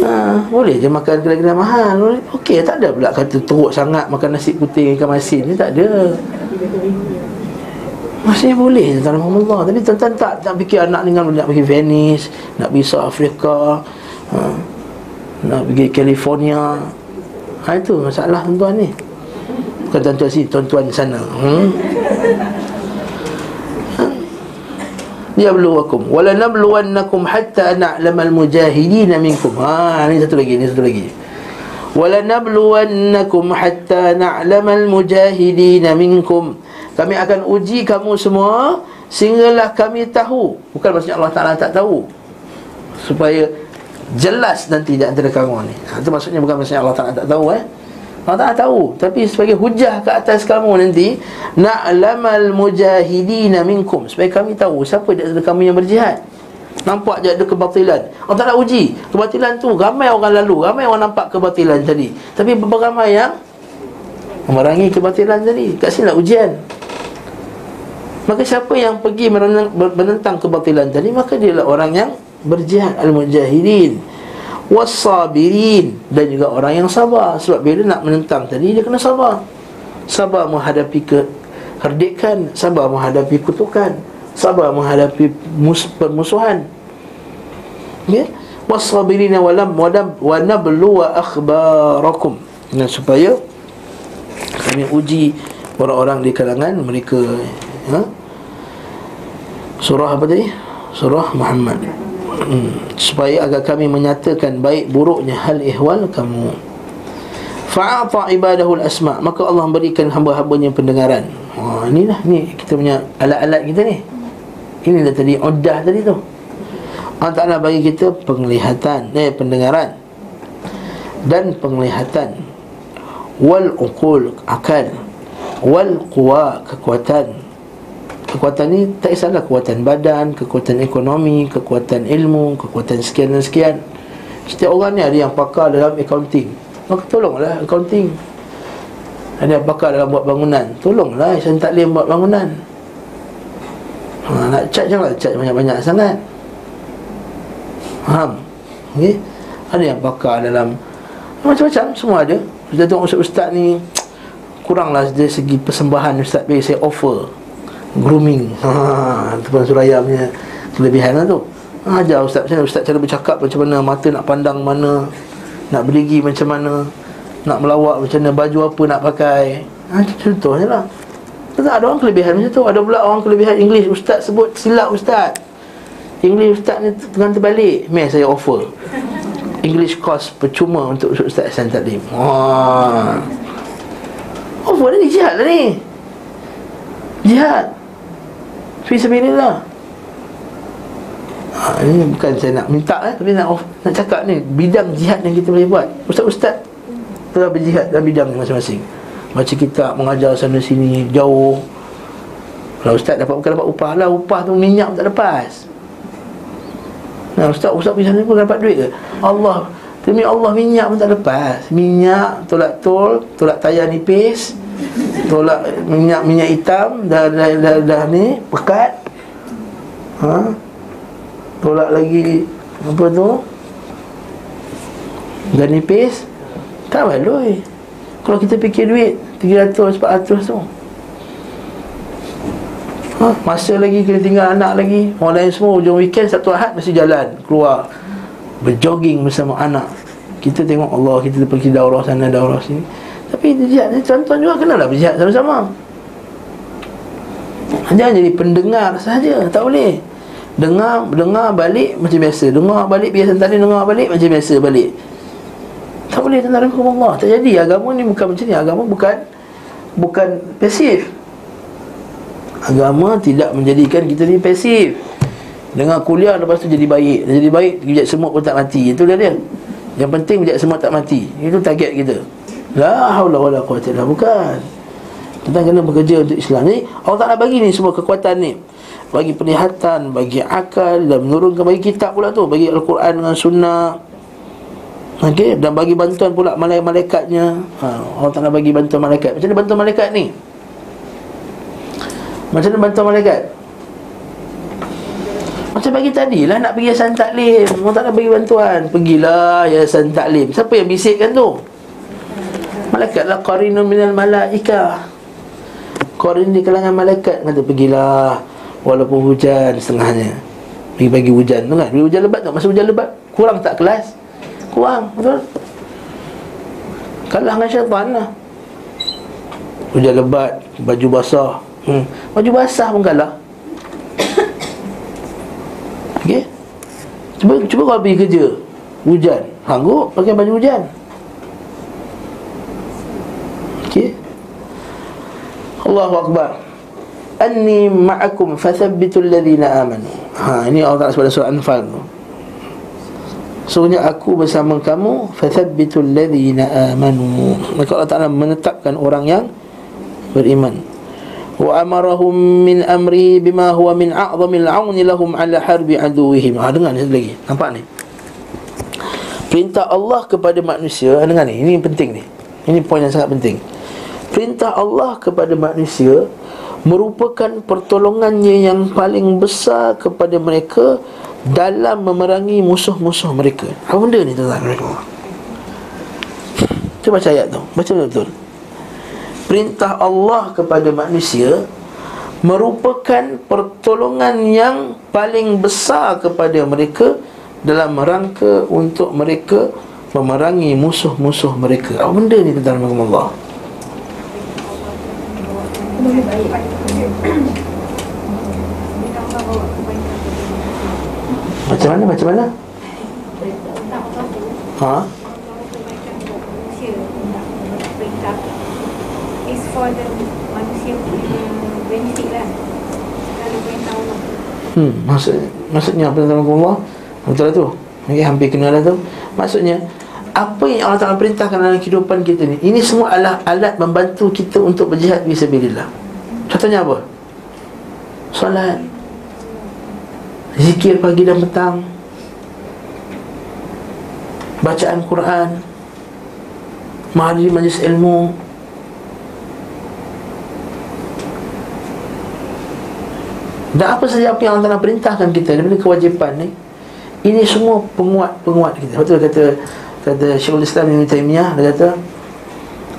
Ha, Boleh je makan kedai-kedai mahal. Okey tak ada pula Kata teruk sangat Makan nasi putih Ikan masin tak ada. Maksudnya boleh je Tuan Allah Tapi tuan-tuan tak Tak fikir anak dengan Nak pergi Venice Nak pergi South Africa ha, Nak pergi California ha, Itu masalah tuan-tuan ni. Bukan tuan-tuan sini Tuan-tuan sana. Hmm? liyabluwakum wala nabluwannakum hatta na'lamal mujahidin minkum. Ha ni satu lagi ni satu lagi. Wala nabluwannakum hatta na'lamal mujahidin minkum. Kami akan uji kamu semua sehinggalah kami tahu. Bukan maksudnya Allah Taala tak tahu. Supaya jelas nanti di antara kamu ni. Ha, itu maksudnya bukan maksudnya Allah Taala tak tahu eh. Allah Taala tahu, tapi sebagai hujah ke atas kamu nanti na'lamal mujahidina minkum. Supaya kami tahu siapa di antara kamu yang berjihad. Nampak je ada kebatilan. Allah Ta'ala uji. Kebatilan tu Ramai orang lalu Ramai orang nampak kebatilan tadi. Tapi beberapa ramai yang Memerangi kebatilan tadi. Kat sini lah ujian. Maka siapa yang pergi menentang kebatilan tadi Maka dia lah orang yang berjihad Al-Mujahidin Wasabirin Dan juga orang yang sabar. Sebab bila nak menentang tadi Dia kena sabar. Sabar menghadapi keherdikan Sabar menghadapi kutukan sabar menghadapi mus- permusuhan. Ya? Wasabirina walam wadab wa nablu wa akhbarakum. Nah supaya kami uji orang-orang di kalangan mereka ha? surah apa tadi? Surah Muhammad supaya agar kami menyatakan baik buruknya hal ihwal kamu. Fa'ata ibadahul asma. Maka Allah memberikan hamba-hambanya pendengaran. Ha inilah ni kita punya alat-alat kita ni. Ini dah tadi Uddah tadi tu. Allah Ta'ala bagi kita penglihatan eh, Pendengaran. Dan penglihatan. Wal uqul Akal. Wal quwa Kekuatan Kekuatan ni tak kisahlah kekuatan badan Kekuatan ekonomi Kekuatan ilmu Kekuatan sekian dan sekian. Setiap orang ni ada yang pakar dalam accounting. Maka tolonglah accounting. Ada yang pakar dalam buat bangunan. Tolonglah Saya tak boleh buat bangunan. Ha, Nak cat janganlah cat banyak-banyak sangat. Faham? Okay? Ada yang pakar dalam Macam-macam semua ada. Kita tengok ustaz-ustaz ni Kuranglah dari segi persembahan ustaz Bagi saya offer Grooming. Ha, Itu pun suraya punya Kelebihan lah tu. Ha, Ajar ustaz macam Ustaz cara bercakap macam mana Mata nak pandang mana Nak berdiri macam mana Nak melawak macam mana Baju apa nak pakai. Ha, Contohnya lah. Betul ada orang kelebihan macam tu. Ada pula orang kelebihan English. Ustaz sebut silap Ustaz. English Ustaz ni tengah terbalik. Meh saya offer. English course percuma untuk Ustaz Hasan Taklim. Wah Offer ni jihad lah ni. Jihad Fisabilillah ha, Ini bukan saya nak minta eh, Tapi nak, nak cakap ni. Bidang jihad yang kita boleh buat. Ustaz-ustaz Telah berjihad dalam bidang masing-masing. Baca kitab, mengajar sana sini Jauh. Kalau ustaz dapat bukan dapat upah. Lah Upah tu minyak tak lepas. Nah, ustaz, ustaz pergi sana pun dapat duit ke? Allah Demi Allah minyak pun tak lepas. Minyak, tolak tol, tolak tayar nipis Tolak minyak minyak hitam Dah, dah, dah, dah, ni, pekat. Ha? Tolak lagi Apa tu? Dah nipis Tak baloi kalau kita fikir duit 300, 400 tu. Ha? Masa lagi kena tinggal anak lagi Orang lain semua hujung weekend Satu ahad mesti jalan Keluar Berjogging bersama anak. Kita tengok Allah Kita pergi daurah sana Daurah sini. Tapi jihad ni Tuan-tuan juga kenalah berjihad sama-sama. Jangan jadi pendengar saja Tak boleh. Dengar dengar balik macam biasa. Dengar balik biasa tadi Dengar balik macam biasa balik. Tak boleh hukum Allah. Tak jadi agama ni bukan macam ni. Agama bukan Bukan pasif. Agama tidak menjadikan kita ni pasif Dengan kuliah lepas tu jadi baik. Jadi baik Bijak semut pun tak mati. Itu dia dia. Yang penting bijak semut tak mati. Itu target kita. La haula wala quwata illa bukan Kita kena bekerja untuk Islam ni. Allah tak nak bagi ni semua kekuatan ni. Bagi penglihatan Bagi akal Dan menurunkan bagi kitab pula tu. Bagi Al-Quran dengan sunnah. Okey, dan bagi bantuan pula malaikat-malaikatnya. Ha, Allah Taala bagi bantuan malaikat. Macam mana bantuan malaikat ni? Macam mana bantuan malaikat? Macam bagi tadi lah nak pergi yayasan taklim. Allah Taala bagi bantuan. Pergilah yayasan taklim. Siapa yang bisikkan tu? Malaikat lah qarinun minal malaika. Qarin di kalangan malaikat kata pergilah walaupun hujan setengahnya. Pergi bagi hujan tu kan. Pergi hujan lebat tu. Masa hujan lebat kurang tak kelas? Kurang Betul Kalah dengan syaitan lah Hujan lebat Baju basah hmm. Baju basah pun kalah Cuba cuba kau pergi kerja Hujan. Sanggup pakai baju hujan? Okey. Allahu Akbar. Anni ma'akum fathabbitul ladhina amanu. Ha ini Allah Ta'ala sebagai surah Anfal tu. Sungguhnya aku bersama kamu Fathabbitul ladhina amanu. Maka Allah Ta'ala menetapkan orang yang Beriman Wa amarahum min amri Bima huwa min a'zamil a'uni lahum Ala harbi aduwihim ha, Dengar ni lagi Nampak ni Perintah Allah kepada manusia ha, Dengar ni Ini penting ni Ini poin yang sangat penting Perintah Allah kepada manusia Merupakan pertolongannya yang paling besar kepada mereka dalam memerangi musuh-musuh mereka. Apa benda ni tuan-tuan? Cuba baca ayat tu. Baca betul-betul. Perintah Allah kepada manusia merupakan pertolongan yang paling besar kepada mereka dalam rangka untuk mereka memerangi musuh-musuh mereka. Apa benda ni tuan-tuan Allah? Macam mana? Macam mana? Ha? Is for the manusia punya benefit lah Kalau perintah Allah Hmm, maksud, maksudnya apa tuan Allah? Betul lah tu. Okay, hampir kenal lah tu. Maksudnya, apa yang Allah Ta'ala perintahkan dalam kehidupan kita ni Ini semua adalah alat membantu kita untuk berjihad Bismillah Contohnya apa? Solat Zikir pagi dan petang Bacaan Quran Mahadiri majlis ilmu Dan apa saja apa yang Allah Ta'ala perintahkan kita Daripada kewajipan ni Ini semua penguat-penguat kita. Betul kata Kata Syekhul Islam Ibn Taymiyah Dia kata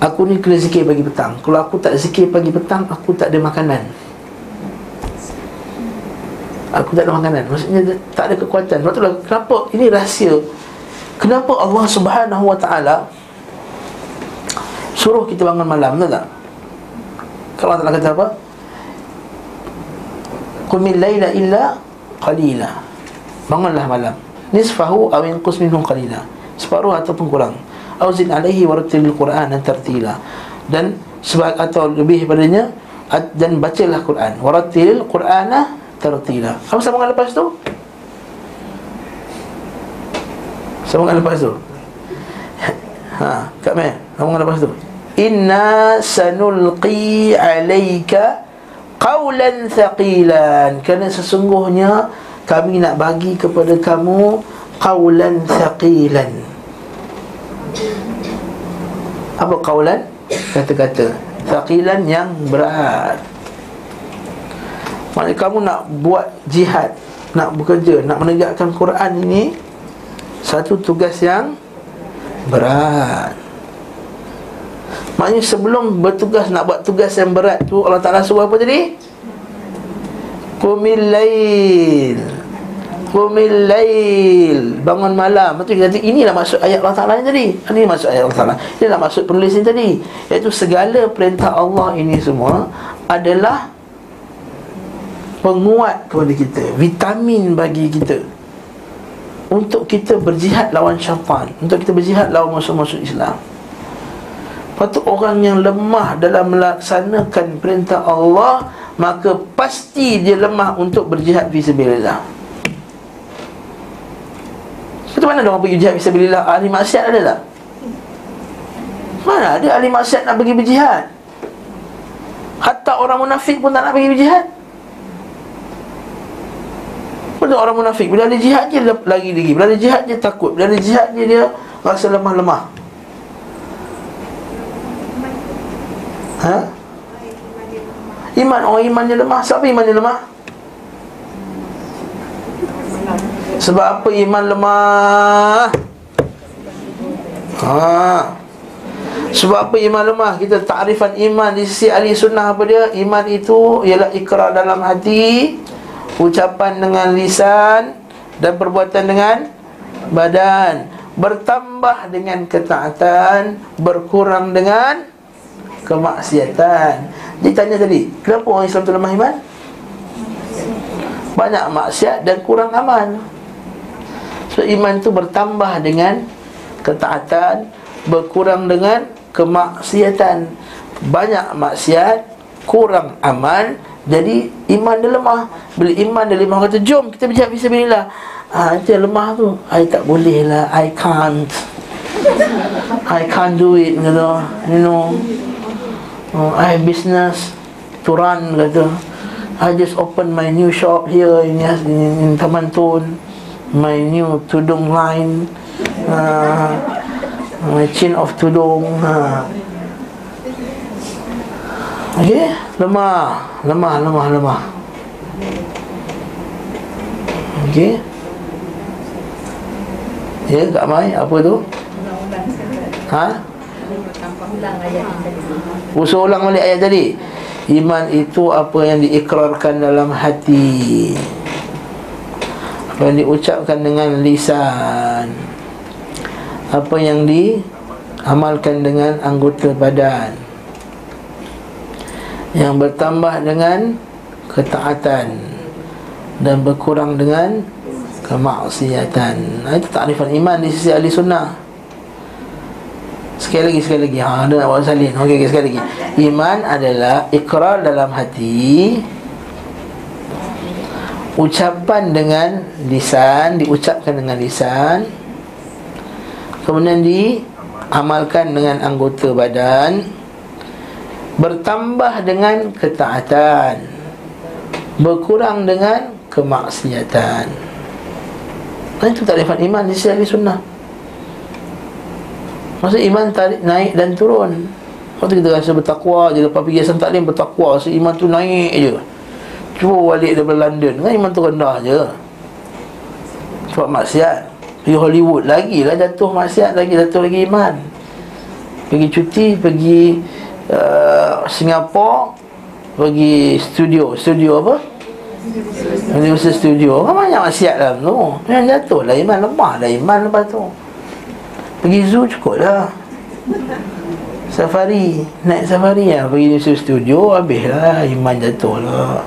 Aku ni kena zikir pagi petang. Kalau aku tak zikir pagi petang Aku tak ada makanan. Aku tak ada makanan. Maksudnya tak ada kekuatan. Sebab itulah kenapa? Ini rahsia. Kenapa Allah subhanahu wa ta'ala Suruh kita bangun malam Betul tak? Kalau Allah kata apa? Qumil layla illa qalila. Bangunlah malam. Nisfahu awin qusminhum qalila. Separuh ataupun kurang. Auzin alaihi warattilil quran dan tartila. Dan sebab atau lebih padanya dan bacalah Quran. Warattilil qurana tartila. Apa sambungan lepas tu? Sambungan lepas tu? Ha kat mana sambungan lepas tu? Inna sanulqi alayka qawlan thaqilan. Kerana sesungguhnya kami nak bagi kepada kamu qawlan thaqilan. Apa qawlan? Kata-kata. Thaqilan yang berat. Maknanya kamu nak buat jihad nak bekerja nak menegakkan Quran ini satu tugas yang berat maknanya sebelum bertugas nak buat tugas yang berat tu Allah Taala suruh apa tadi? Qumil lail. Qumil lail. Bangun malam. Betul kita inilah maksud ayat Allah Ta'ala tadi. Ini maksud ayat Allah Ta'ala. Inilah maksud penulis ni tadi. Iaitu segala perintah Allah ini semua Adalah Penguat kepada kita. Vitamin bagi kita. Untuk kita berjihad lawan syaitan. Untuk kita berjihad lawan musuh-musuh Islam Lepas orang yang lemah dalam melaksanakan perintah Allah Maka pasti dia lemah untuk berjihad Fisabilillah itu mana orang pergi jihad Fisabilillah Ahli maksiat ada tak? Mana ada ahli maksiat nak pergi berjihad? Hatta orang munafik pun tak nak pergi berjihad. Betul orang munafik Bila ada jihad je lagi lagi. Bila ada jihad je takut. Bila ada jihad je dia rasa lemah-lemah Ha? Iman, orang iman dia lemah Siapa iman dia lemah? Sebab apa iman lemah? Ha. Sebab apa iman lemah? Kita takrifan iman di sisi ahli sunnah apa dia? Iman itu ialah ikrar dalam hati, ucapan dengan lisan dan perbuatan dengan badan. Bertambah dengan ketaatan, berkurang dengan kemaksiatan. Ditanya tadi, kenapa orang Islam tu lemah iman? Banyak maksiat dan kurang aman. So iman tu bertambah dengan ketaatan Berkurang dengan kemaksiatan. Banyak maksiat Kurang aman Jadi iman dia lemah. Bila iman dia lemah kata Jom kita berjihad fisabilillah ha, Itu yang lemah tu. I tak boleh lah. I can't. I can't do it kata. You know uh, I have business To run kata I just open my new shop here In, in, in Taman Tun My new tudung line uh, My chain of tudung uh. Okay Lemah Lemah, lemah, lemah Okay Ya, Kak Mai, apa tu? Ha? Usul ulang balik ayat tadi. Iman itu apa yang diikrarkan dalam hati. Apa yang diucapkan dengan lisan. Apa yang diamalkan dengan anggota badan. Yang bertambah dengan ketaatan. Dan berkurang dengan kemaksiatan. Itu takrifan iman di sisi ahli sunnah Sekali lagi, sekali lagi. Ha, Ada nak buat salin. Okey, okay, sekali lagi. Iman adalah ikrar dalam hati. Ucapan dengan lisan Diucapkan dengan lisan. Kemudian diamalkan dengan anggota badan. Bertambah dengan ketaatan. Berkurang dengan kemaksiatan. Itu takrifan iman di sunnah Masa iman tarik, naik dan turun. Waktu kita rasa bertakwa je Lepas pergi asal taklim bertakwa. Rasa iman tu naik je. Cuba balik daripada London. Kan iman tu rendah je. Sebab maksiat. Pergi Hollywood lagi lah jatuh maksiat Lagi jatuh lagi iman. Pergi cuti Pergi uh, Singapura Pergi studio. Studio apa? Universal Studio. Kan banyak maksiat dalam tu Yang jatuh lah iman Lemah lah iman lepas tu Pergi zoo cukup lah Safari Naik safari lah. Pergi Universal Studio Habis lah Iman jatuh lah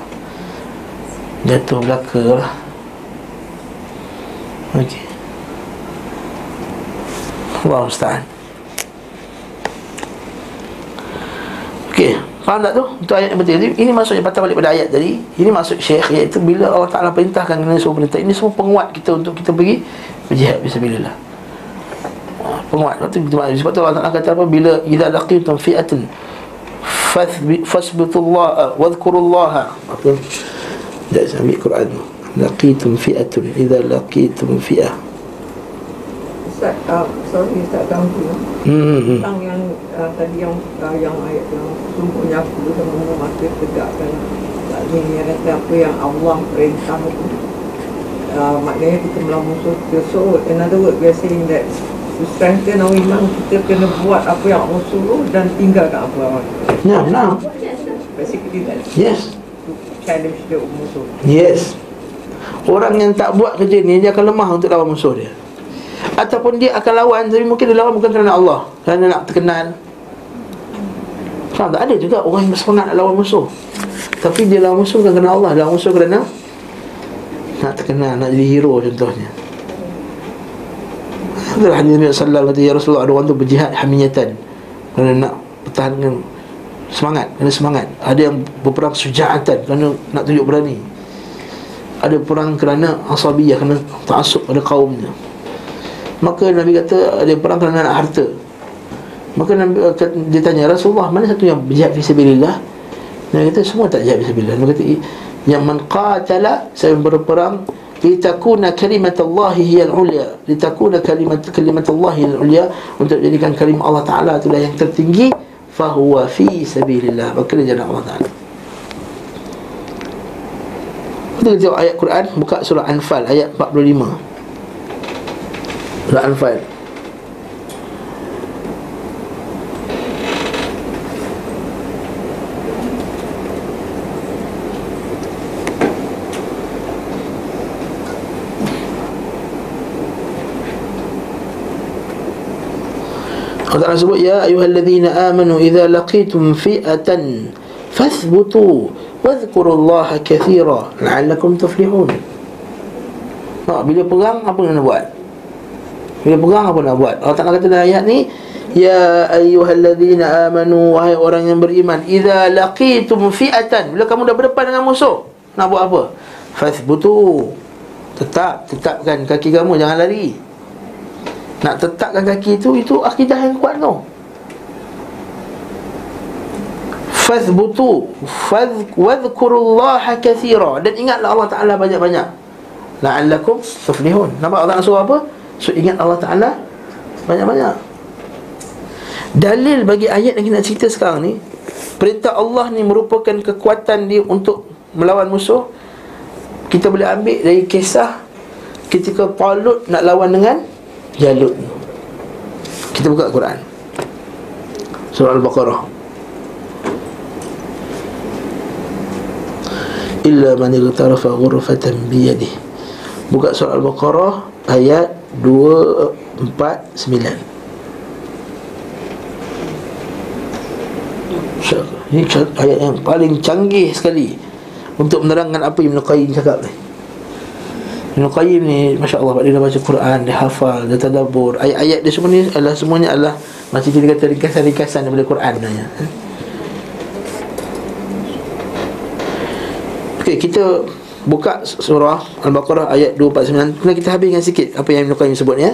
Jatuh belaka lah. Okey. Allah Ustaz? Okey Faham tak tu? Itu ayat yang penting. Ini maksudnya patah balik pada ayat tadi. Ini maksud syekh Iaitu bila Allah Ta'ala perintahkan Kena suruh perintah Ini semua penguat kita Untuk kita pergi Berjihad Bisa penguat tu sebab tu Allah Taala kata apa? Bila idza laqitum fi'atan fasbutullah wadhkurullah apa? Dah sambil Quran laqitum fi'atun idza laqitum fi'ah. Ustaz, uh, sorry Ustaz ganggu hmm, hmm. Tentang yang uh, tadi yang uh, yang ayat yang sungguhnya aku semua mati tegakkan taklim yang kata apa yang Allah perintah itu. Uh, maknanya kita melawan musuh kita. So, in other words, we are saying that strengthen our iman kita kena buat apa yang Allah suruh dan tinggalkan apa yang Allah Ya, nah. basically that Yes. challenge the musuh Yes. Orang yang tak buat kerja ni dia akan lemah untuk lawan musuh dia. Ataupun dia akan lawan tapi mungkin dia lawan bukan kerana Allah, kerana nak terkenal. Faham tak? Ada juga orang yang bersemangat nak lawan musuh. Tapi dia lawan musuh bukan kerana Allah, lawan musuh kerana nak terkenal, nak jadi hero contohnya. Hadis Nabi sallallahu alaihi wasallam Rasulullah ada orang tu berjihad hamiyatan kerana nak pertahankan semangat, kena semangat. Ada yang berperang sujaatan kerana nak tunjuk berani. Ada perang kerana asabiyah kerana taksub pada kaumnya. Maka Nabi kata ada perang kerana nak harta. Maka Nabi dia tanya Rasulullah mana satu yang berjihad fi sabilillah? Nabi kata semua tak jihad fi sabilillah. Nabi kata yang man qatala saya berperang litakuna kalimatullahi hiya al-ulya litakuna kalimat kalimatullahi al-ulya untuk jadikan kalimah Allah Taala itulah yang tertinggi. Fahuwa fi sabilillah. Dia jalan Allah Taala. Kita tengok ayat Quran. Buka surah Anfal ayat 45 surah Anfal Allah Ta'ala sebut Ya ayuhalladzina amanu Iza laqitum fi'atan Fathbutu Wadhkurullaha kathira La'allakum tuflihun Nah, bila perang apa nak buat? Bila perang apa nak buat? Allah Ta'ala kata dalam ayat ni Ya ayyuhalladzina amanu Wahai orang yang beriman Iza laqitum fi'atan Bila kamu dah berdepan dengan musuh Nak buat apa? Fathbutu Tetap, tetapkan kaki kamu jangan lari. Nak tetapkan kaki itu itu akidah yang kuat tu. Fazbutu wadhkurullaha kathira dan ingatlah Allah Taala banyak-banyak. La'allakum tuflihun. Nampak Allah suruh apa? So ingat Allah Taala banyak-banyak. Dalil bagi ayat yang kita cerita sekarang ni Perintah Allah ni merupakan kekuatan dia untuk melawan musuh kita boleh ambil dari kisah ketika Talut nak lawan dengan Jalut kita buka Quran. Surah Al-Baqarah. Illa man igtarafa ghurfatan bi yadihi buka surah Al-Baqarah ayat 249 Ini ayat yang paling canggih sekali untuk menerangkan apa yang Ibn Qayyim cakap ni Ibn Qayyim ni Masya Allah Dia dah baca Quran Dia hafal Dia tadabur Ayat-ayat dia semua ni adalah Semuanya adalah Macam kita kata ringkasan-ringkasan Daripada Quran ya. Okey kita Buka surah Al-Baqarah ayat 249 Kemudian kita habiskan sikit Apa yang Ibn Qayyim sebut ni ya.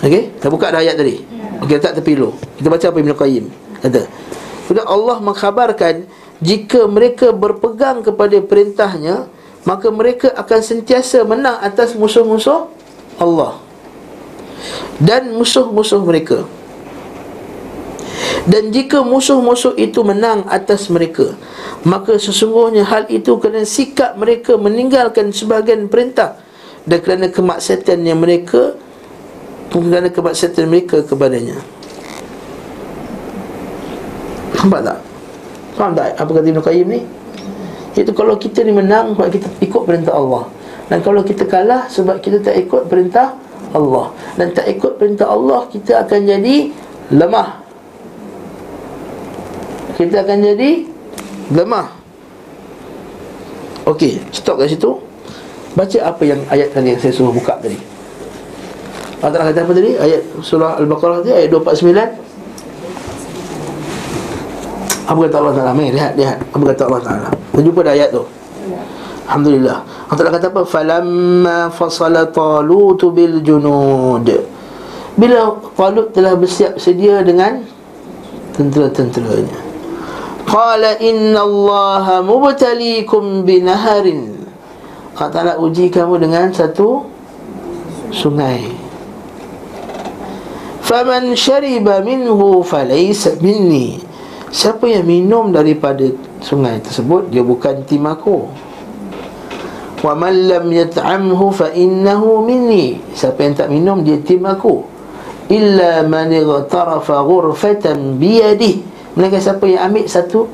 Okey Kita buka dah ayat tadi? Okey letak tepi dulu. Kita baca apa Ibn Qayyim Kata? Kemudian Allah mengkhabarkan jika mereka berpegang kepada perintahnya maka mereka akan sentiasa menang atas musuh-musuh Allah dan musuh-musuh mereka. Dan jika musuh-musuh itu menang atas mereka maka sesungguhnya hal itu kerana sikap mereka meninggalkan sebahagian perintah dan kerana kemaksiatan yang mereka kerana kemaksiatan mereka kepadanya. Nampak tak? Faham tak apa kata Ibn Qayyim ni? Iaitu kalau kita ni menang sebab kita ikut perintah Allah. Dan kalau kita kalah sebab kita tak ikut perintah Allah. Dan tak ikut perintah Allah kita akan jadi lemah. Kita akan jadi lemah. Okey, stop kat situ. Baca apa yang ayat tadi yang saya suruh buka tadi. Allah kata apa tadi? Ayat surah Al-Baqarah tadi ayat 249 apa kata Allah Ta'ala? Mari lihat, lihat. Apa kata Allah Ta'ala? Kita jumpa dah ayat tu. Alhamdulillah. Allah Ta'ala kata apa? Falamma fasala talutu bil junud. Bila Talut telah bersiap sedia dengan Tentera-tenteranya. Qala inna allaha mubtalikum binaharin. Allah Ta'ala uji kamu dengan satu Sungai. Faman syariba minhu falaysa minni Siapa yang minum daripada sungai tersebut Dia bukan tim aku. Wa man lam yat'amhu fa innahu minni. Siapa yang tak minum dia tim aku. Illa man igtarafa ghurfatan biyadih Mereka siapa yang ambil satu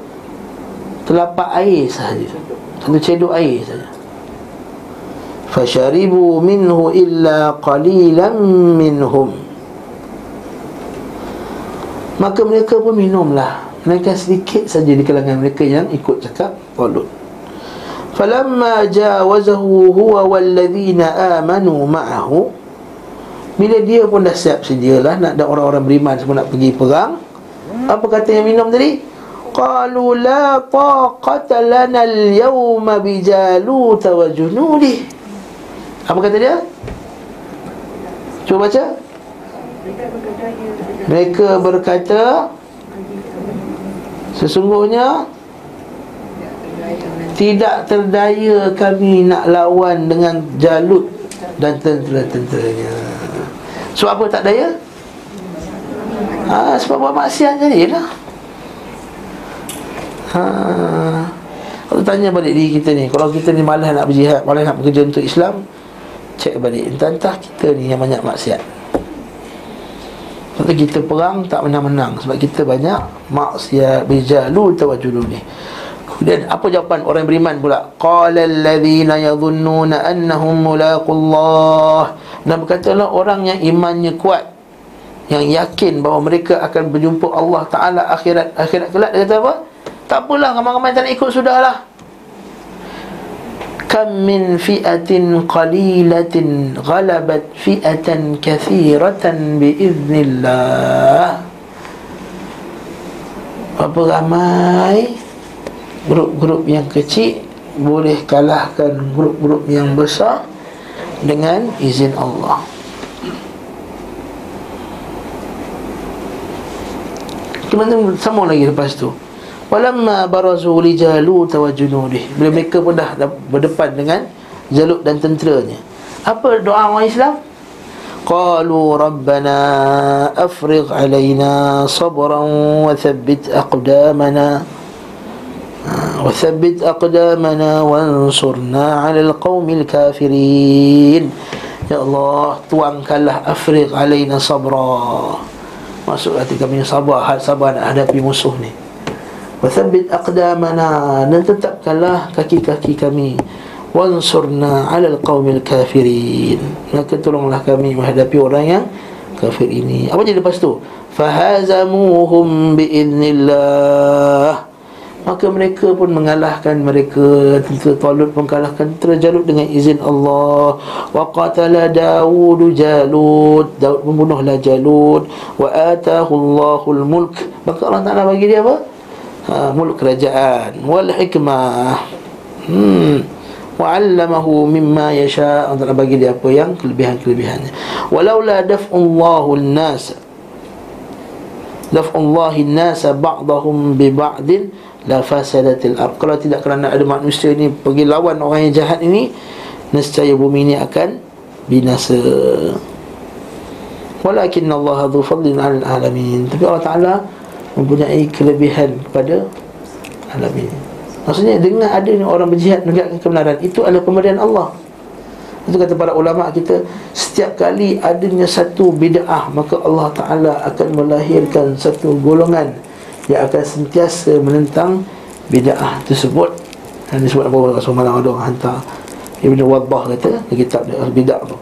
Telapak air sahaja. Satu cedok air sahaja. Fasharibu minhu illa qalilan minhum. Maka mereka pun minumlah Melainkan sedikit saja di kalangan mereka yang ikut cakap Talut Falamma jawazahu huwa walladhina amanu ma'ahu Bila dia pun dah siap sedialah Nak ada orang-orang beriman semua nak pergi perang Apa kata yang minum tadi? Qalu la taqata lana al-yawma bijaluta wa junudih Apa kata dia? Cuba baca Mereka berkata Sesungguhnya Tidak terdaya kami nak lawan dengan Jalut dan tentera-tenteranya. Sebab apa tak daya? Ha, sebab buat maksiat jadi lah ha, Kalau tanya balik diri kita ni Kalau kita ni malas nak berjihad Malas nak bekerja untuk Islam Cek balik Entah-entah kita ni yang banyak maksiat sebab kita perang tak menang-menang Sebab kita banyak maksiat Bijalu tawajulu ni. Kemudian apa jawapan orang beriman pula? Qala alladhina yadhunnuna annahum mulaqullah. Dan berkatalah orang yang imannya kuat Yang yakin bahawa mereka akan berjumpa Allah Ta'ala akhirat akhirat kelak. Dia kata apa? Tak apalah ramai-ramai tak nak ikut sudahlah kam min fi'atin qalilatin ghalabat fi'atan kathiratan biiznillah Berapa ramai grup-grup yang kecil boleh kalahkan grup-grup yang besar dengan izin Allah. Kemudian sama lagi lepas tu Walamma barazu li Jalut wa junudih Bila mereka pun dah berdepan dengan Jalut dan tenteranya Apa doa orang Islam? Qalu Rabbana afrigh alaina sabran wa thabbit aqdamana وثبت أقدامنا وانصرنا على القوم الكافرين Ya Allah Tuangkanlah Afriq alaina sabra Masuk hati kami sabar Sabar nak hadapi musuh ni Wathabit aqdamana Dan tetapkanlah kaki-kaki kami. Wansurna ala alqawmil kafirin. Maka tolonglah kami menghadapi orang yang kafir ini. Apa jadi lepas tu? Fahazamuhum biiznillah Maka mereka pun mengalahkan mereka. Tentera Talut pun kalahkan. Tentera Jalut dengan izin Allah. Wa qatala Dawud Jalut. Daud membunuhlah Jalut. Wa atahu Allahul mulk Maka Allah Ta'ala bagi dia apa? Ha, mulk kerajaan. Wal hikmah. Hmm. Wa'allamahu mimma yasha. Allah Ta'ala bagi dia apa yang kelebihan-kelebihannya. Walaula daf'ullahul nasa Daf'ullahi nasa ba'dahum bi ba'din la fasadatil ard. Kalau tidak kerana ada manusia ni pergi lawan orang yang jahat ini nescaya bumi ini akan binasa. Walakin Allah dhu fadlin 'alal alamin. Tapi Allah Taala mempunyai kelebihan kepada alamin maksudnya dengan adanya orang berjihad menegakkan kebenaran itu adalah pemberian Allah. Itu kata para ulama kita setiap kali adanya satu bid'ah maka Allah Taala akan melahirkan satu golongan yang akan sentiasa menentang bid'ah tersebut. Dan disebut apa Rasul malam ada orang hantar. Ibn Wadbah kata di kitab dia bid'ah tu.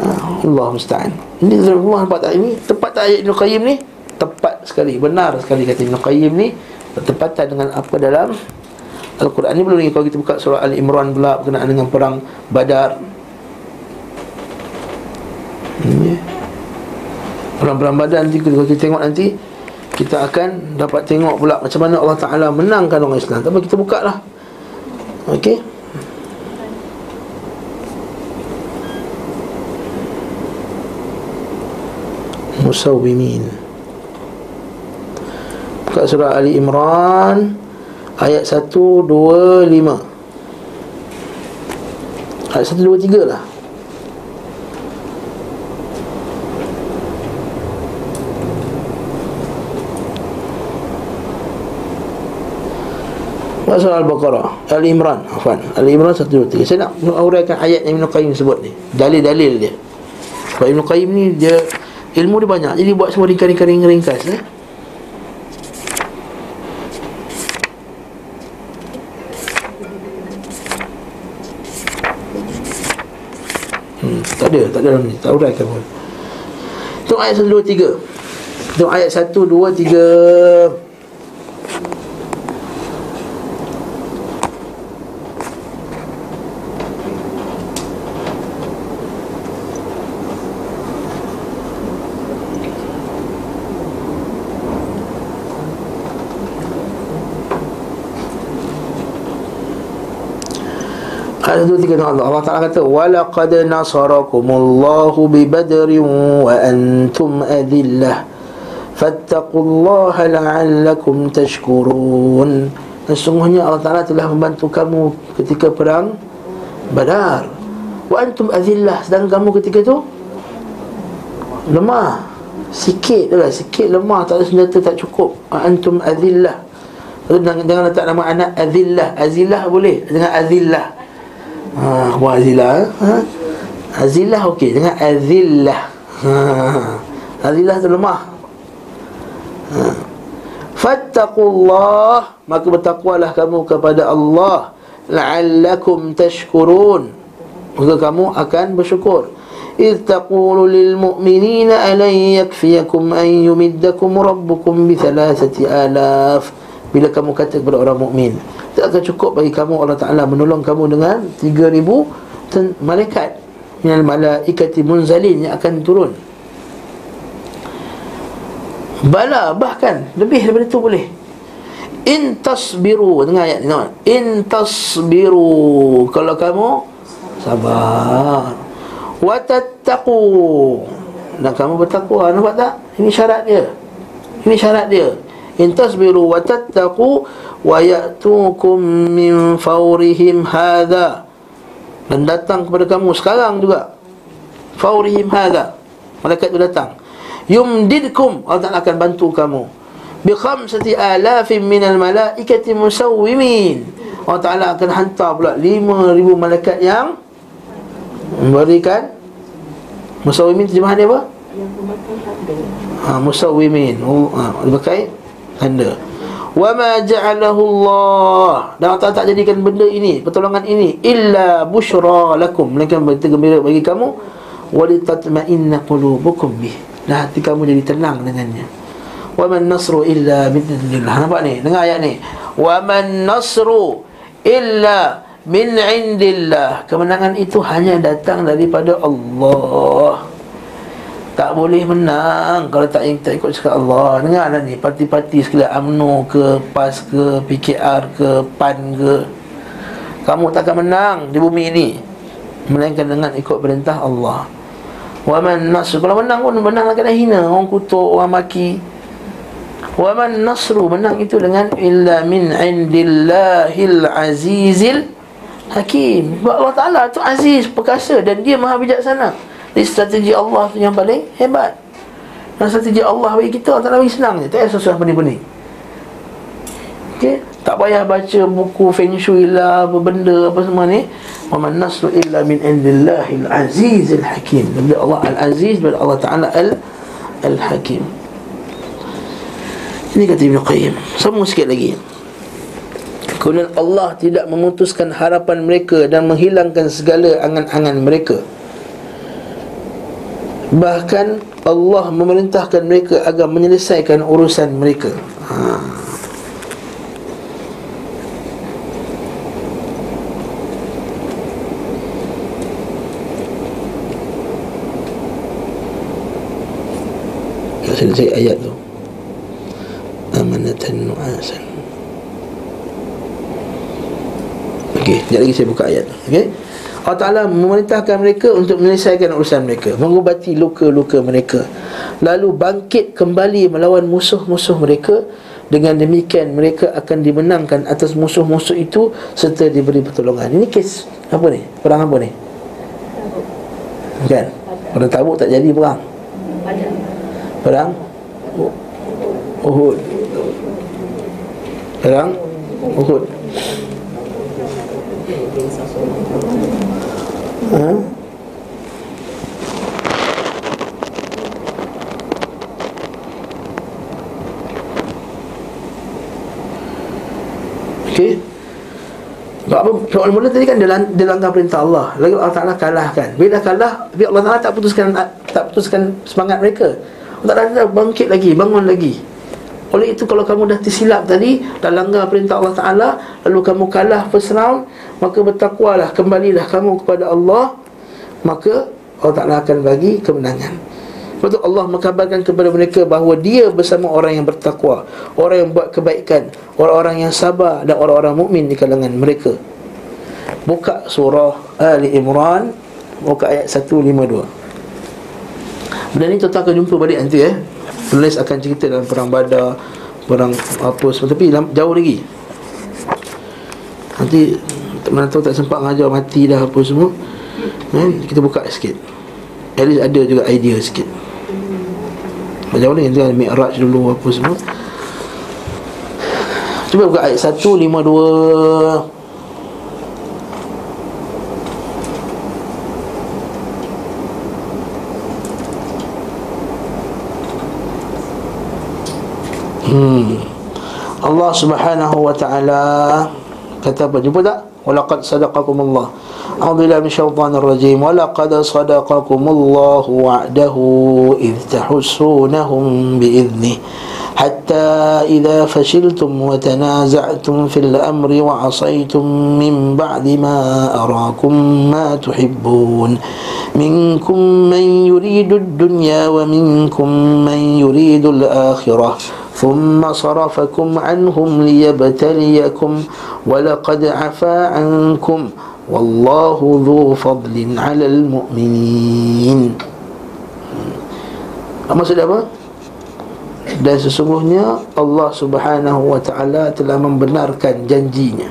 Ha, Allah musta'an. Ini Allah tempat ayat ini tempat ayat Ibn Qayyim ni tepat sekali benar sekali kata Ibn Qayyim ni. Bertepatan dengan apa dalam Al-Quran ni belum lagi kalau kita buka surah Al-Imran pula berkenaan dengan perang Badar. Ini. Perang-perang Badar nanti kalau kita tengok nanti kita akan dapat tengok pula macam mana Allah Ta'ala menangkan orang Islam. Tapi kita buka lah. Ok? Musawimin buka surah Ali Imran ayat 1, 2, 5 ayat 1, 2, 3 lah. Surah Al-Baqarah. Ali Imran Afan Ali Imran 1, 2, 3 Saya nak uraikan ayat yang Ibn Qayyim sebut ni. Dalil-dalil dia. Sebab Ibn Qayyim ni dia Ilmu dia banyak. Jadi buat semua ringkas-ringkas eh? Hmm, tak ada, tak ada dalam ni. Tak uraikan pun Tengok ayat 1, 2, 3 Tengok ayat 1, 2, 3 Ayat itu tiga Allah Allah Ta'ala kata Walaqad nasarakumullahu bibadrin wa antum adillah. Fattaqullaha la'allakum tashkurun. Dan sungguhnya Allah Ta'ala telah membantu kamu ketika perang Badar. Wa antum adillah. Sedang kamu ketika itu Lemah. Sikit lah Sikit lemah. Tak ada senjata tak cukup. Antum adillah. Jangan, jangan letak nama anak Azillah Azillah boleh? Dengan Azillah ha, Buat Azilah ha? Azilah okey Dengan Azillah ha. Azilah tu lemah ha. Fattaqullah Maka bertakwalah kamu kepada Allah La'allakum tashkurun Maka kamu akan bersyukur إذ تقول للمؤمنين ألن يكفيكم أن يمدكم ربكم بثلاثة آلاف Bila kamu kata kepada orang mukmin tak akan cukup bagi kamu Allah Ta'ala menolong kamu dengan 3,000 malaikat. Minal malaikati munzalin yang akan turun. Bala bahkan lebih daripada itu boleh. In tasbiru dengar ayat ni in tasbiru kalau kamu Sabar. Watattaqu Dan kamu bertakwa Nampak tak? Ini syarat dia. Ini syarat dia In tasbiru watattaqu Wa ya'tukum min fawrihim hadha. Dan datang kepada kamu sekarang juga. Fawrihim hadha. Malaikat itu datang. Yumdidkum. Allah Ta'ala akan bantu kamu. Bi khamsati alafin minal malaikati musawwimin. Allah Ta'ala akan hantar pula lima ribu malaikat yang Memberikan Musawwimin terjemahan dia apa? Yang memakan tanda Ha, musawwimin. Oh, ha, Pakai tanda Wa ma ja'alahu Allah Dan Allah tak jadikan benda ini Pertolongan ini Illa bushra lakum. Melainkan berita gembira bagi kamu Walitatma'inna qulubukum bih. Dan hati kamu jadi tenang dengannya. Wa man nasru illa min indillah Nampak ni? Dengar ayat ni. Wa man nasru illa min indillah. Kemenangan itu hanya datang daripada Allah tak boleh menang kalau tak tak ikut cakap Allah. Dengarlah ni parti-parti sekalian UMNO ke PAS ke PKR ke PAN ke. Kamu tak akan menang di bumi ini melainkan dengan ikut perintah Allah. Wa man nasr kalau menang pun menang akan hina orang kutuk orang maki. Wa man nasru menang itu dengan illa min indillahil azizil hakim. Allah Taala tu aziz perkasa dan dia maha bijaksana. Ini strategi Allah tu yang paling hebat. Dan strategi Allah bagi kita Allah bagi senang je. Tak payah susah pening-pening Okay tak payah baca buku Feng Shui lah Apa benda apa semua ni. Wa man illa min indillahil azizil hakim. Daripada Allah al-aziz Daripada Allah Ta'ala al- al-hakim. Ini kata Ibn Qayyim. Sambung sikit lagi. Kemudian Allah tidak memutuskan harapan mereka Dan menghilangkan segala angan-angan mereka Bahkan Allah memerintahkan mereka agar menyelesaikan urusan mereka. Ha. Selesai ayat tu. Amanatan nu'asan. Okey, sekejap lagi saya buka ayat Okey Allah Ta'ala memerintahkan mereka untuk menyelesaikan urusan mereka Mengubati luka-luka mereka Lalu bangkit kembali melawan musuh-musuh mereka Dengan demikian mereka akan dimenangkan atas musuh-musuh itu Serta diberi pertolongan Ini kes apa ni? Perang apa ni? Kan? Perang tabuk tak jadi perang Perang Uhud Perang Uhud Ha? Okey. Sebab apa? Mula tadi kan dia, dia langgar perintah Allah. Lagi Allah Taala kalahkan. Bila kalah, tapi Allah Taala tak putuskan tak putuskan semangat mereka. Allah Taala bangkit lagi, bangun lagi. Oleh itu kalau kamu dah tersilap tadi Dah langgar perintah Allah Ta'ala Lalu kamu kalah first round Maka bertakwalah Kembalilah kamu kepada Allah Maka Allah Ta'ala akan bagi kemenangan. Lepas tu Allah mengkabarkan kepada mereka Bahawa dia bersama orang yang bertakwa Orang yang buat kebaikan Orang-orang yang sabar Dan orang-orang mukmin di kalangan mereka. Buka surah Ali Imran Buka ayat 152 Benda ni tuan-tuan akan jumpa balik nanti eh. Penulis akan cerita dalam perang badar Perang apa semua. Tapi jauh lagi. Nanti Mana tahu tak sempat ngajar mati dah apa semua eh, Kita buka sikit At least ada juga idea sikit Jauh ni Nanti ada mi'raj dulu apa semua Cuba buka ayat 152 Hmm. Allah Subhanahu wa taala kata apa? Jumpa tak? ولقد صدقكم الله. أعوذ بالله من الشيطان الرجيم. ولقد صدقكم الله وعده إذ تحسونهم بإذنه. حتى إذا فشلتم وتنازعتم في الأمر وعصيتم من بعد ما أراكم ما تحبون. منكم من يريد الدنيا ومنكم من يريد الآخرة. ثم صرفكم عنهم ليبتليكم ولقد عفا عنكم wallahu dhu fadlin 'alal mu'minin apa maksud dia apa dan sesungguhnya Allah Subhanahu wa taala telah membenarkan janjinya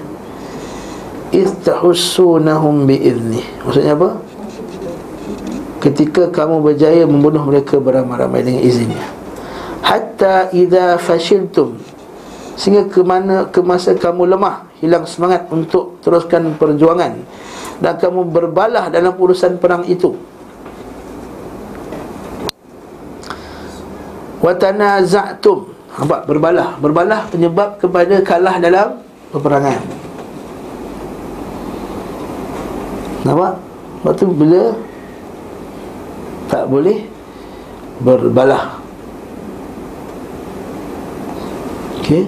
istahussunahum biizni maksudnya apa ketika kamu berjaya membunuh mereka beramai-ramai dengan izinnya hatta idza fashiltum. Sehingga ke mana ke masa kamu lemah hilang semangat untuk teruskan perjuangan. Dan kamu berbalah dalam urusan perang itu. Wa tanaza'tum nampak? Berbalah. Berbalah penyebab kepada kalah dalam peperangan. Nampak? Waktu bila? Tak boleh? Berbalah okey.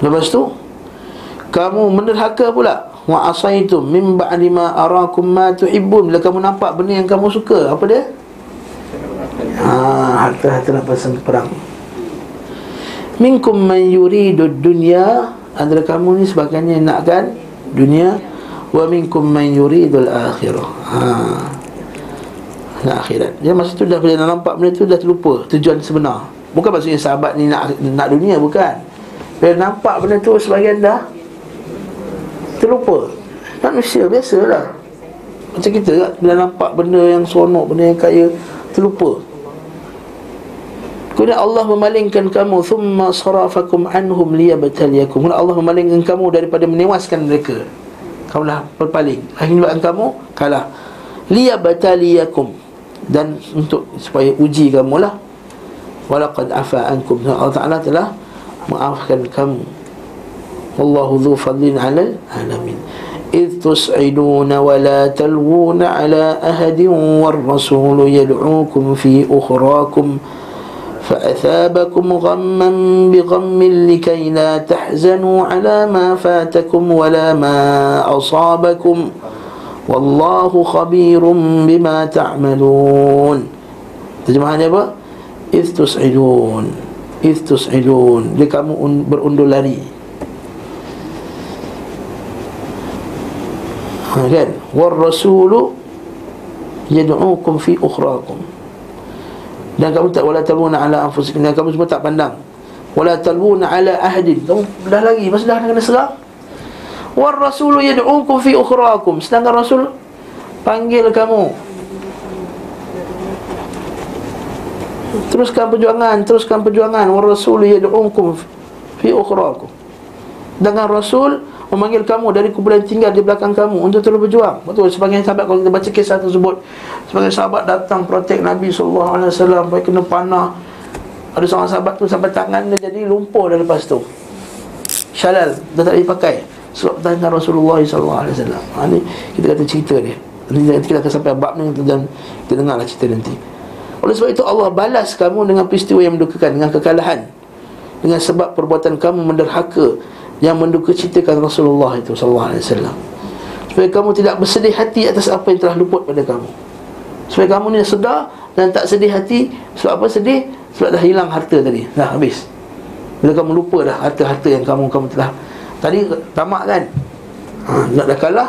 Lepas tu Kamu menderhaka pula. Wa asaitum min ba'di ma arakum ma tuhibbun. Bila kamu nampak benda yang kamu suka Apa dia? Ha, harta-harta rampasan perang. Minkum man yuridu dunya. Antara kamu ni sebagainya nakkan dunia. Wa minkum man yuridu al-akhirah Ha. Nak akhirat. Dia masa tu dah bila nampak benda tu dah terlupa Tujuan sebenar Bukan maksudnya sahabat ni nak nak dunia bukan. Bila nampak benda tu sebagian dah Terlupa. Manusia biasalah Macam kita tak Bila nampak benda yang seronok Benda yang kaya Terlupa. Kemudian Allah memalingkan kamu Thumma sarafakum anhum liyabtaliyakum. Kemudian Allah memalingkan kamu Daripada menewaskan mereka. Kamu dah berpaling. Akhirnya kamu kalah. Liyabtaliyakum. Dan untuk Supaya uji kamu lah Walaqad afa ankum Allah Ta'ala telah maafkan kamu Wallahu dhu fadlin ala alamin إذ تصعدون ولا تلوون على أحد والرسول يدعوكم في أخراكم فأثابكم غما بغم لكي لا تحزنوا على ما فاتكم ولا ما أصابكم. والله خبير بما تعملون. تجمعني apa? Istus idun Istus idun Dia kamu un, berundur lari. Ha, Kan? War rasulu Yadu'ukum fi ukhrakum. Dan kamu tak Wala tabuna ala anfusikum. Dan kamu semua tak pandang. Wala tabuna ala ahdin. Kamu dah lagi. Masa dah kena serang. War rasulu yadu'ukum fi ukhrakum. Sedangkan rasul? Panggil kamu. Teruskan perjuangan, teruskan perjuangan. Wa rasul yad'ukum fi ukhrakum. Dengan rasul memanggil kamu dari kumpulan tinggal di belakang kamu untuk terus berjuang. Betul sebagian sahabat kalau kita baca kisah tersebut, sebagian sahabat datang protek Nabi sallallahu alaihi wasallam sampai kena panah. Ada seorang sahabat tu sampai tangan dia jadi lumpur dah lepas tu. Syalal dah tak dipakai. Sebab tanya Rasulullah sallallahu alaihi wasallam. Ha, ni kita kata cerita dia. Nanti kita akan sampai bab ni dan kita dengarlah cerita nanti. Oleh sebab itu Allah balas kamu dengan peristiwa yang mendukakan Dengan kekalahan. Dengan sebab perbuatan kamu menderhaka Yang menduka citakan Rasulullah itu Sallallahu Alaihi Wasallam. Supaya kamu tidak bersedih hati atas apa yang telah luput pada kamu. Supaya kamu ni sedar dan tak sedih hati Sebab apa sedih? Sebab dah hilang harta tadi Dah habis. Bila kamu lupa dah harta-harta yang kamu kamu telah Tadi tamak kan? Ha, Nak dah kalah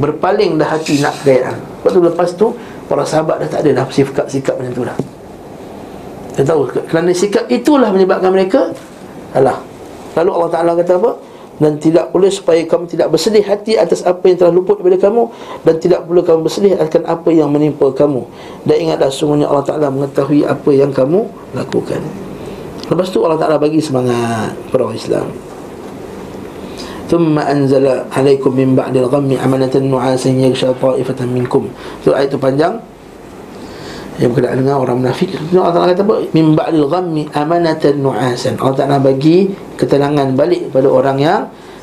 Berpaling dah hati nak kekayaan Lepas tu lepas tu para sahabat dah tak ada dah sikap-sikap macam tu dah. Dia tahu kerana sikap itulah menyebabkan mereka Alah Lalu Allah Ta'ala kata apa? Dan tidak boleh supaya kamu tidak bersedih hati atas apa yang telah luput daripada kamu Dan tidak boleh kamu bersedih akan apa yang menimpa kamu. Dan ingatlah sungguhnya Allah Ta'ala mengetahui apa yang kamu lakukan. Lepas tu Allah Ta'ala bagi semangat para orang Islam ثم أنزل عليكم من بعد الغم أمنة نعاسا يغشى طائفة منكم. سورة آية panjang. Yang bukan nak dengar orang munafik. Allah Ta'ala kata apa? Min ba'lil ghammi amanatan nu'asan. Allah Ta'ala bagi ketenangan balik pada orang yang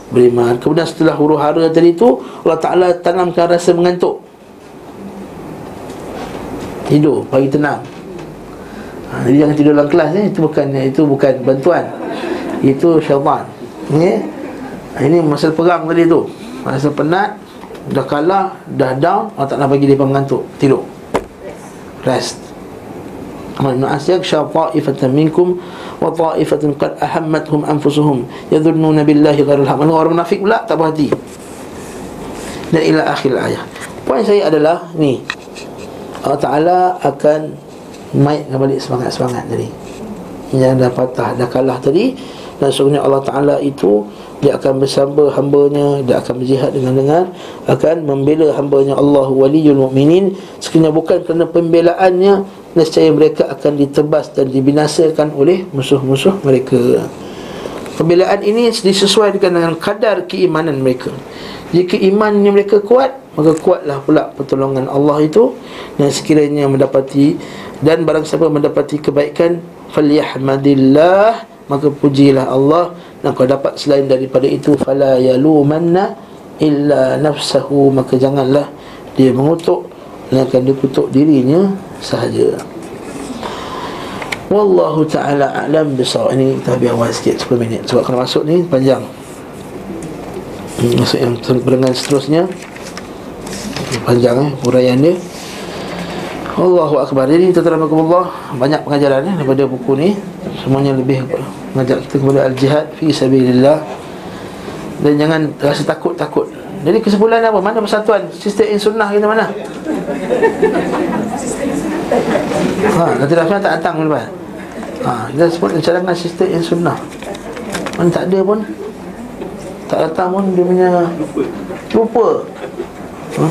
beriman. Kemudian setelah huru hara tadi tu Allah Ta'ala tanamkan rasa mengantuk. Tidur, bagi tenang. Ha, Jadi jangan tidur dalam kelas ni. Eh? Itu bukan itu bukan bantuan. Itu syaitan. Ya yeah? Ini masa perang tadi tu Masa penat Dah kalah Dah down Allah tak nak bagi dia mengantuk Tidur Rest ibn As yaksha ta'ifatan minkum wa ta'ifatun qad ahammatuhum anfusuhum yadhunnuna billahi ghairul haq. Orang munafik pula tak berhati. Dan ila akhir ayat. Poin saya adalah ni. Allah Taala akan naikkan balik semangat-semangat tadi. Yang dah patah, dah kalah tadi dan sungguhnya Allah Taala itu dia akan bersama hambanya dia akan berjihad dengan dengar akan membela hambanya Allah waliyul mu'minin. Sekiranya bukan kerana pembelaannya nescaya mereka akan ditebas dan dibinasakan oleh musuh-musuh mereka. Pembelaan ini disesuaikan dengan kadar keimanan mereka. Jika imannya mereka kuat maka kuatlah pula pertolongan Allah itu. Dan sekiranya mendapati dan barang siapa mendapati kebaikan falyahmadillah maka pujilah Allah. Dan kau dapat selain daripada itu fala yalumanna illa nafsahu maka janganlah dia mengutuk melainkan dia kutuk dirinya sahaja. Wallahu taala alam bisawab. Ini kita habis awal sikit 10 minit. Sebab kalau masuk ni panjang. Hmm, masuk yang berdengar seterusnya panjang eh huraian dia Allahu Akbar Jadi tuan-tuan Allah Banyak pengajaran eh, daripada buku ni Semuanya lebih mengajak kita kepada al-jihad fi sabilillah dan jangan rasa takut-takut. Jadi kesimpulan apa? Mana persatuan sistem sunnah kita mana? Ha, nanti Rahman tak datang lepas. Ha, kita sebut cadangan sistem in sunnah. Mana tak ada pun tak datang pun dia punya lupa. Ha.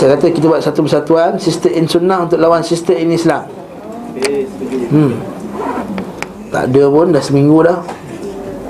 Saya kata kita buat satu persatuan Sistem in sunnah untuk lawan sistem in Islam. Hmm. Tak ada pun dah seminggu dah